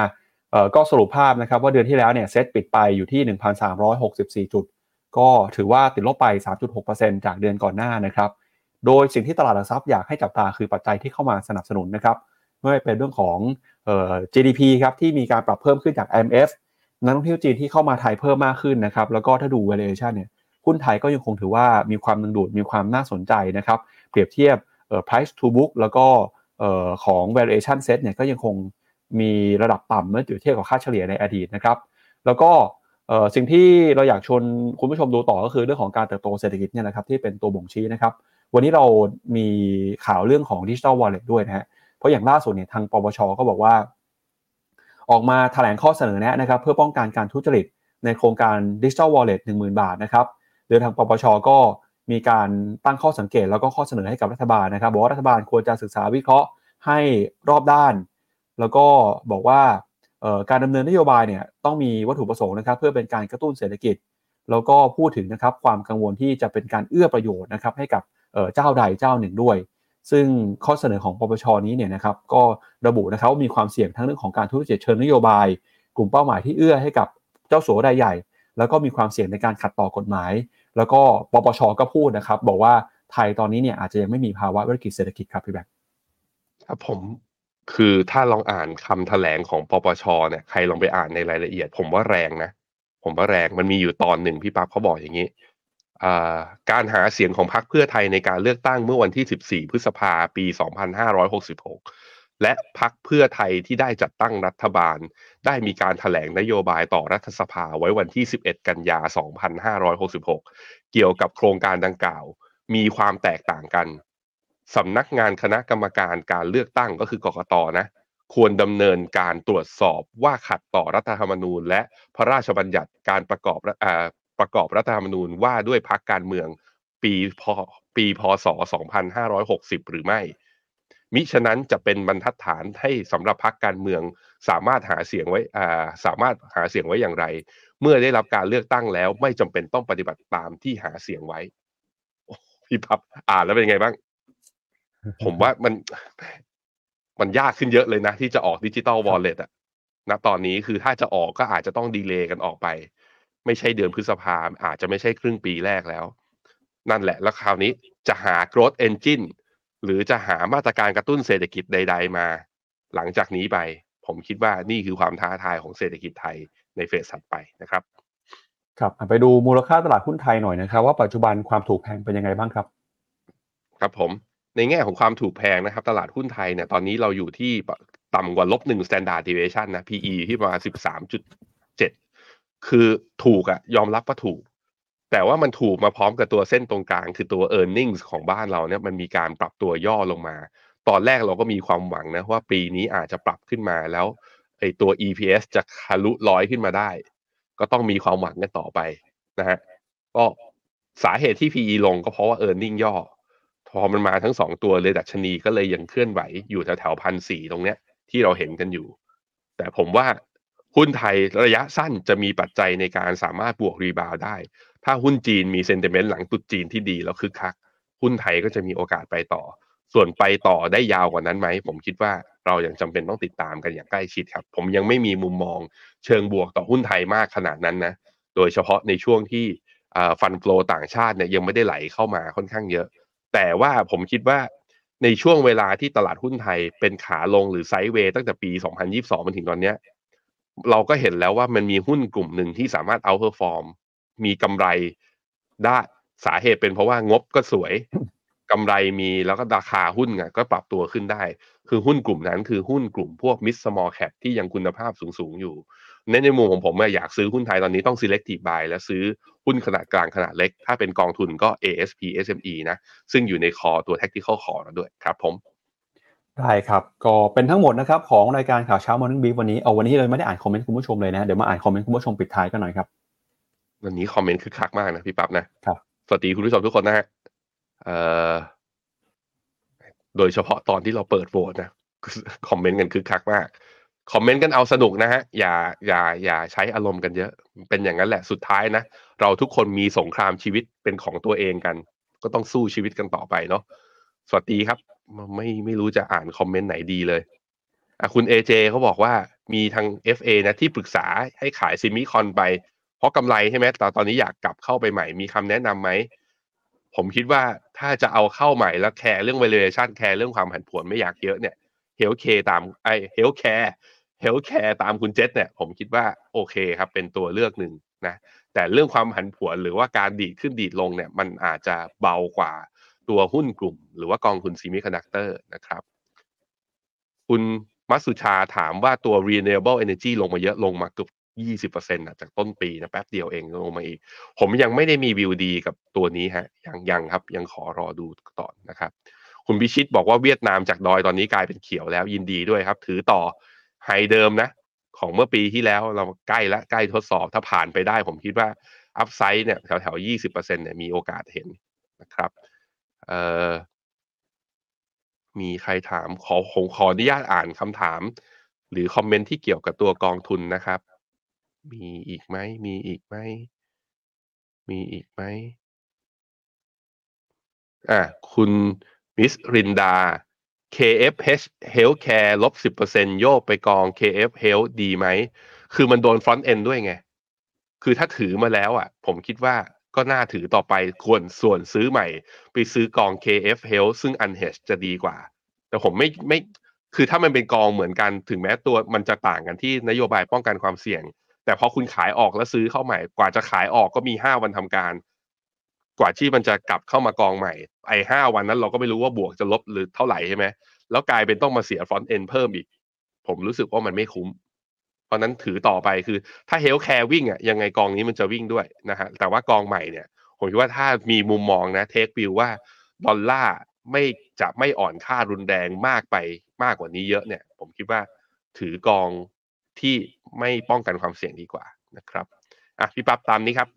ก็สรุปภาพนะครับว่าเดือนที่แล้วเนี่ยเซ็ตปิดไปอยู่ที่ 1,364 จุด ก็ถือว่าติดลบไป 3.6%จากเดือนก่อนหน้านะครับ โดยสิ่งที่ตลาดหลักทรัพย์อยากให้จับตาคือปัจจัยที่เข้ามาสนับสนุนนะครับไม่ว่าเป็นเรื่องของเอ่อ GDP ครับที่มีการปรับเพิ่มขึ้นจาก IMF นักท่องเที่ยวจีนที่เข้ามาไทยเพิ่มมากขึ้นนะครับแล้วก็ถ้าดู valuation เนี่ยหุ้นไทยก็ยังคงถือว่ามีความดึงดูดมีความน่าสนใจนะครับเปรียบเทียบเอ่อ price to book แล้วก็เอ่อของ valuation set เนี่ยก็ยังคง มีระดับต่ำเมื่อเทียบกับค่าเฉลี่ยในอดีตนะครับ แล้วก็สิ่งที่เราอยากชวนคุณผู้ชมดูต่อก็คือเรื่องของการเติบโตเศรษฐกิจเนี่ยนะครับที่เป็นตัวบ่งชี้นะครับ วันนี้เรามีข่าวเรื่องของ digital wallet ด้วยนะฮะเพราะอย่างล่าสุดเนี่ยทางปปชก็บอกว่า ออกมาแถลงข้อเสนอแนะนะครับ เพื่อป้องกันการทุจริตในโครงการ Digital Wallet 10,000บาทนะครับโดยทางปปชก็มีการตั้งข้อสังเกตแล้วก็ข้อเสนอให้กับรัฐบาลนะครับบอกว่ารัฐบาลควรจะศึกษาวิเคราะห์ให้รอบด้าน แล้วก็บอกว่าการดำเนินนโยบายเนี่ยต้องมีวัตถุประสงค์นะครับ เพื่อเป็นการกระตุ้นเศรษฐกิจ แล้วก็พูดถึงนะครับความกังวลที่จะเป็นการเอื้อประโยชน์นะครับให้กับเจ้าใดเจ้าหนึ่งด้วย ซึ่งข้อเสนอของปปชนี้เนี่ยนะครับก็ระบุนะครับว่ามีความเสี่ยงทั้งเรื่องของการทุจริตเชิงนโยบาย กลุ่มเป้าหมายที่เอื้อให้กับเจ้าสัวรายใหญ่ แล้วก็มีความเสี่ยงในการขัดต่อกฎหมาย แล้วก็ปปชก็พูดนะครับ บอกว่าไทยตอนนี้เนี่ยอาจจะยังไม่มีภาวะวิกฤตเศรษฐกิจครับพี่แบงค์ครับผม คือถ้าลองอ่านคำแถลงของปปชเนี่ยใครลองไปอ่านในรายละเอียด ผมว่าแรงนะผมว่าแรงมันมีอยู่ตอนหนึ่งพี่ปั๊บเขาบอกอย่างนี้การหาเสียงของพรรคเพื่อไทยในการเลือกตั้งเมื่อวันที่ 14 พฤษภาปี 2566 และพรรคเพื่อไทยที่ได้จัดตั้งรัฐบาล ได้มีการถแถลงนโยบายต่อรัฐสภาไว้วันที่ 11 กันยา 2566 เกี่ยวกับโครงการดังกล่าว มีความแตกต่างกัน สำนักงานคณะกรรมการการเลือกตั้งก็คือกกตนะ ควรดำเนินการตรวจสอบว่าขัดต่อรัฐธรรมนูญ และพระราชบัญญัติการประกอบอ่าประกอบรัฐธรรมนูญว่าด้วยพักการเมืองปีพปีพศ 2560 หรือไม่ มิฉะนั้นจะเป็นบรรทัดฐานให้สำหรับพักการเมืองสามารถหาเสียงไว้สามารถหาเสียงไว้อย่างไร เมื่อได้รับการเลือกตั้งแล้ว ไม่จำเป็นต้องปฏิบัติตามที่หาเสียงไว้พี่พับอ่านแล้วเป็นไงบ้าง ผมว่ามันมันยากขึ้นเยอะเลยนะ ที่จะออกดิจิตอลวอลเล็ตอะณตอนนี้คือถ้าจะออกก็อาจจะต้องดีเลย์กันออกไป ไม่ใช่เดือนพฤษภาอาจจะไม่ใช่ครึ่งปีแรกแล้ว นั่นแหละ แล้วคราวนี้จะหา growth engine หรือจะหามาตรการกระตุ้นเศรษฐกิจใด ๆ มา หลังจากนี้ไป ผมคิดว่านี่คือความท้าทายของเศรษฐกิจไทยในเฟสถัดไปนะครับ ครับไปดูมูลค่าตลาดหุ้นไทยหน่อยนะครับ ว่าปัจจุบันความถูกแพงเป็นยังไงบ้างครับ ครับผม ในแง่ของความถูกแพงนะครับ ตลาดหุ้นไทยเนี่ยตอนนี้เราอยู่ที่ต่ำกว่าลบหนึ่ง standard deviation นะ PE ที่ประมาณสิบสามจุดเจ็ดคือถูกอะยอมรับว่าถูก แต่ว่ามันถูกมาพร้อมกับตัวเส้นตรงกลาง คือตัว e a r n i n g ของบ้านเราเนี่ยมันมีการปรับตัวย่อลงมา ตอนแรกเราก็มีความหวังนะว่าปีนี้อาจจะปรับขึ้นมาแล้วไอตัว EPS จะทะลุร้อยขึ้นมาได้ ก็ต้องมีความหวังกันต่อไปนะฮะก็สาเหตุที่ PE ลงก็เพราะว่า e a r n i n g ย่อ พอมันมาทั้งสองตัวเลยดัชนีก็เลยยังเคลื่อนไหวอยู่แถวแถวพันสี่ตรงเนี้ยที่เราเห็นกันอยู่ แต่ผมว่าหุ้นไทยระยะสั้นจะมีปัจจัยในการสามารถบวกรีบาวได้ ถ้าหุ้นจีนมีเซนเตเมนต์หลังตุดจีนที่ดีแล้วคึกคัก หุ้นไทยก็จะมีโอกาสไปต่อ ส่วนไปต่อได้ยาวกว่านั้นไหม ผมคิดว่าเรายังจำเป็นต้องติดตามกันอย่างใกล้ชิดครับ ผมยังไม่มีมุมมองเชิงบวกต่อหุ้นไทยมากขนาดนั้นนะ โดยเฉพาะในช่วงที่ fund flow ต่างชาติเนี่ยยังไม่ได้ไหลเข้ามาค่อนข้างเยอะ แต่ว่าผมคิดว่าในช่วงเวลาที่ตลาดหุ้นไทยเป็นขาลงหรือ sideway ตั้งแต่ปี 2022มาถึงตอนเนี้ยเราก็เห็นแล้วว่ามันมีหุ้นกลุ่มหนึ่งที่สามารถ outperform มีกำไรได้สาเหตุเป็นเพราะว่างบก็สวยกำไรมีแล้วก็ราคาหุ้นไงก็ปรับตัวขึ้นได้ คือหุ้นกลุ่มนั้นคือหุ้นกลุ่มพวก mid small cap ที่ยังคุณภาพสูงๆอยู่ในในมุมของผมอยากซื้อหุ้นไทยตอนนี้ต้อง selective buy และซื้อ หุ้นขนาดกลางขนาดเล็ก ถ้าเป็นกองทุนก็ ASP SME นะ ซึ่งอยู่ใน call ตัว tactical call แล้วด้วยครับผมได้ครับ ก็เป็นทั้งหมดนะครับ ของรายการข่าวเช้า Morning Brief วันนี้เอาวันนี้เลยไม่ได้อ่านคอมเมนต์คุณผู้ชมเลยนะ เดี๋ยวมาอ่านคอมเมนต์คุณผู้ชมปิดท้ายกันหน่อยครับ วันนี้คอมเมนต์คึกคักมากนะพี่ปั๊บนะครับสวัสดีคุณผู้ชมทุกคนนะฮะเอ่อโดยเฉพาะตอนที่เราเปิดโหวตนะคอมเมนต์กันคือคักมาก คอมเมนต์กันเอาสนุกนะฮะ อย่าอย่าอย่าใช้อารมณ์กันเยอะ เป็นอย่างนั้นแหละสุดท้ายนะ เราทุกคนมีสงครามชีวิตเป็นของตัวเองกัน ก็ต้องสู้ชีวิตกันต่อไปเนาะสวัสดีครับ ไม่ไม่รู้จะอ่านคอมเมนต์ไหนดีเลยอะคุณเอเจเขาบอกว่ามีทาง FA นะที่ปรึกษาให้ขายซิมิคอนไป เพราะกำไรใช่ไหมแต่ตอนนี้อยากกลับเข้าไปใหม่มีคำแนะนำไหม ผมคิดว่าถ้าจะเอาเข้าใหม่แล้วแคร์เรื่อง valuation แคร์เรื่องความผันผวนไม่อยากเยอะเนี่ย healthcare ตามไอ healthcare healthcare ตามคุณเจษเนี่ยผมคิดว่าโอเคครับเป็นตัวเลือกหนึ่งนะแต่เรื่องความผันผวนหรือว่าการดีดขึ้นดีดลงเนี่ยมันอาจจะเบากว่าตัวหุ้นกลุ่ม หรือว่ากองทุน semiconductor นะครับ คุณมัตสุชาถามว่าตัว renewable energy ลงมาเยอะลงมาเกือบยี่สิบเปอร์เซ็นต์จากต้นปีนะแป๊บเดียวเองลงมาอีก ผมยังไม่ได้มีวิวดีกับตัวนี้ฮะยังยังครับ ยังขอรอดูต่อนะครับ คุณพิชิตบอกว่าเวียดนามจากดอยตอนนี้กลายเป็นเขียวแล้วยินดีด้วยครับ ถือต่อ ไฮเดิมนะ ของเมื่อปีที่แล้วเราใกล้ละใกล้ทดสอบถ้าผ่านไปได้ผมคิดว่าอัพไซด์เนี่ยแถวแถวยี่สิบเปอร์เซ็นเนี่ยมีโอกาสเห็นนะครับเอ่อมีใครถามขอผมขออนุญาตอ่านคำถาม หรือคอมเมนต์ที่เกี่ยวกับตัวกองทุนนะครับ มีอีกไหมมีอีกไหมมีอีกไหมอะคุณมิสรินดา KFH Healthcare ลบสิบเปอร์เซ็นโยกไปกอง KF Health ดีไหม คือมันโดนฟรอนต์เอนด้วยไง คือถ้าถือมาแล้วอะ ผมคิดว่าก็น่าถือต่อไปควรส่วนซื้อใหม่ ไปซื้อกอง KF Health ซึ่ง unhedged จะดีกว่า แต่ผมไม่ไม่ คือถ้ามันเป็นกองเหมือนกันถึงแม้ตัวมันจะต่างกันที่นโยบายป้องกันความเสี่ยง แต่พอคุณขายออกแล้วซื้อเข้าใหม่กว่าจะขายออกก็มีห้าวันทำการ กว่าที่มันจะกลับเข้ามากองใหม่ไอ้ห้าวันนั้นเราก็ไม่รู้ว่าบวกจะลบหรือเท่าไหร่ใช่ไหมแล้วกลายเป็นต้องมาเสีย front-end เพิ่มอีก ผมรู้สึกว่ามันไม่คุ้ม เพราะนั้นถือต่อไปคือถ้า healthcare วิ่งอะยังไงกองนี้มันจะวิ่งด้วยนะฮะแต่ว่ากองใหม่เนี่ย ผมคิดว่าถ้ามีมุมมองนะ take view ว่าดอลลาร์ไม่จะไม่อ่อนค่ารุนแรงมากไปมากกว่านี้เยอะเนี่ย ผมคิดว่าถือกองที่ไม่ป้องกันความเสี่ยงดีกว่านะครับอะพี่ปั๊บตามนี้ครับ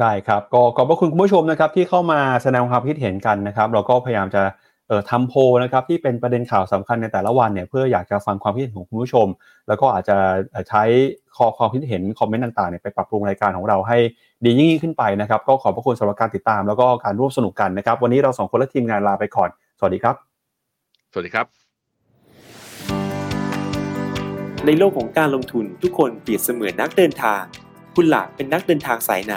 ได้ครับก็ขอบพระคุณคุณผู้ชมนะครับที่เข้ามาแสดงความคิดเห็นกันนะครับ เราก็พยายามจะเอ่อทำโพลนะครับที่เป็นประเด็นข่าวสำคัญในแต่ละวันเนี่ยเพื่ออยากจะฟังความคิดเห็นของคุณผู้ชม แล้วก็อาจจะเอ่อใช้ข้อความคิดเห็นคอมเมนต์ต่างๆเนี่ยไปปรับปรุงรายการของเราให้ดียิ่งขึ้นไปนะครับ ก็ขอบพระคุณสำหรับการติดตาม แล้วก็การร่วมสนุกกันนะครับ วันนี้เราสองคนและทีมงานลาไปก่อนสวัสดีครับ สวัสดีครับ ในโลกของการลงทุนทุกคนเปรียบเสมือนนักเดินทาง คุณล่ะเป็นนักเดินทางสายไหน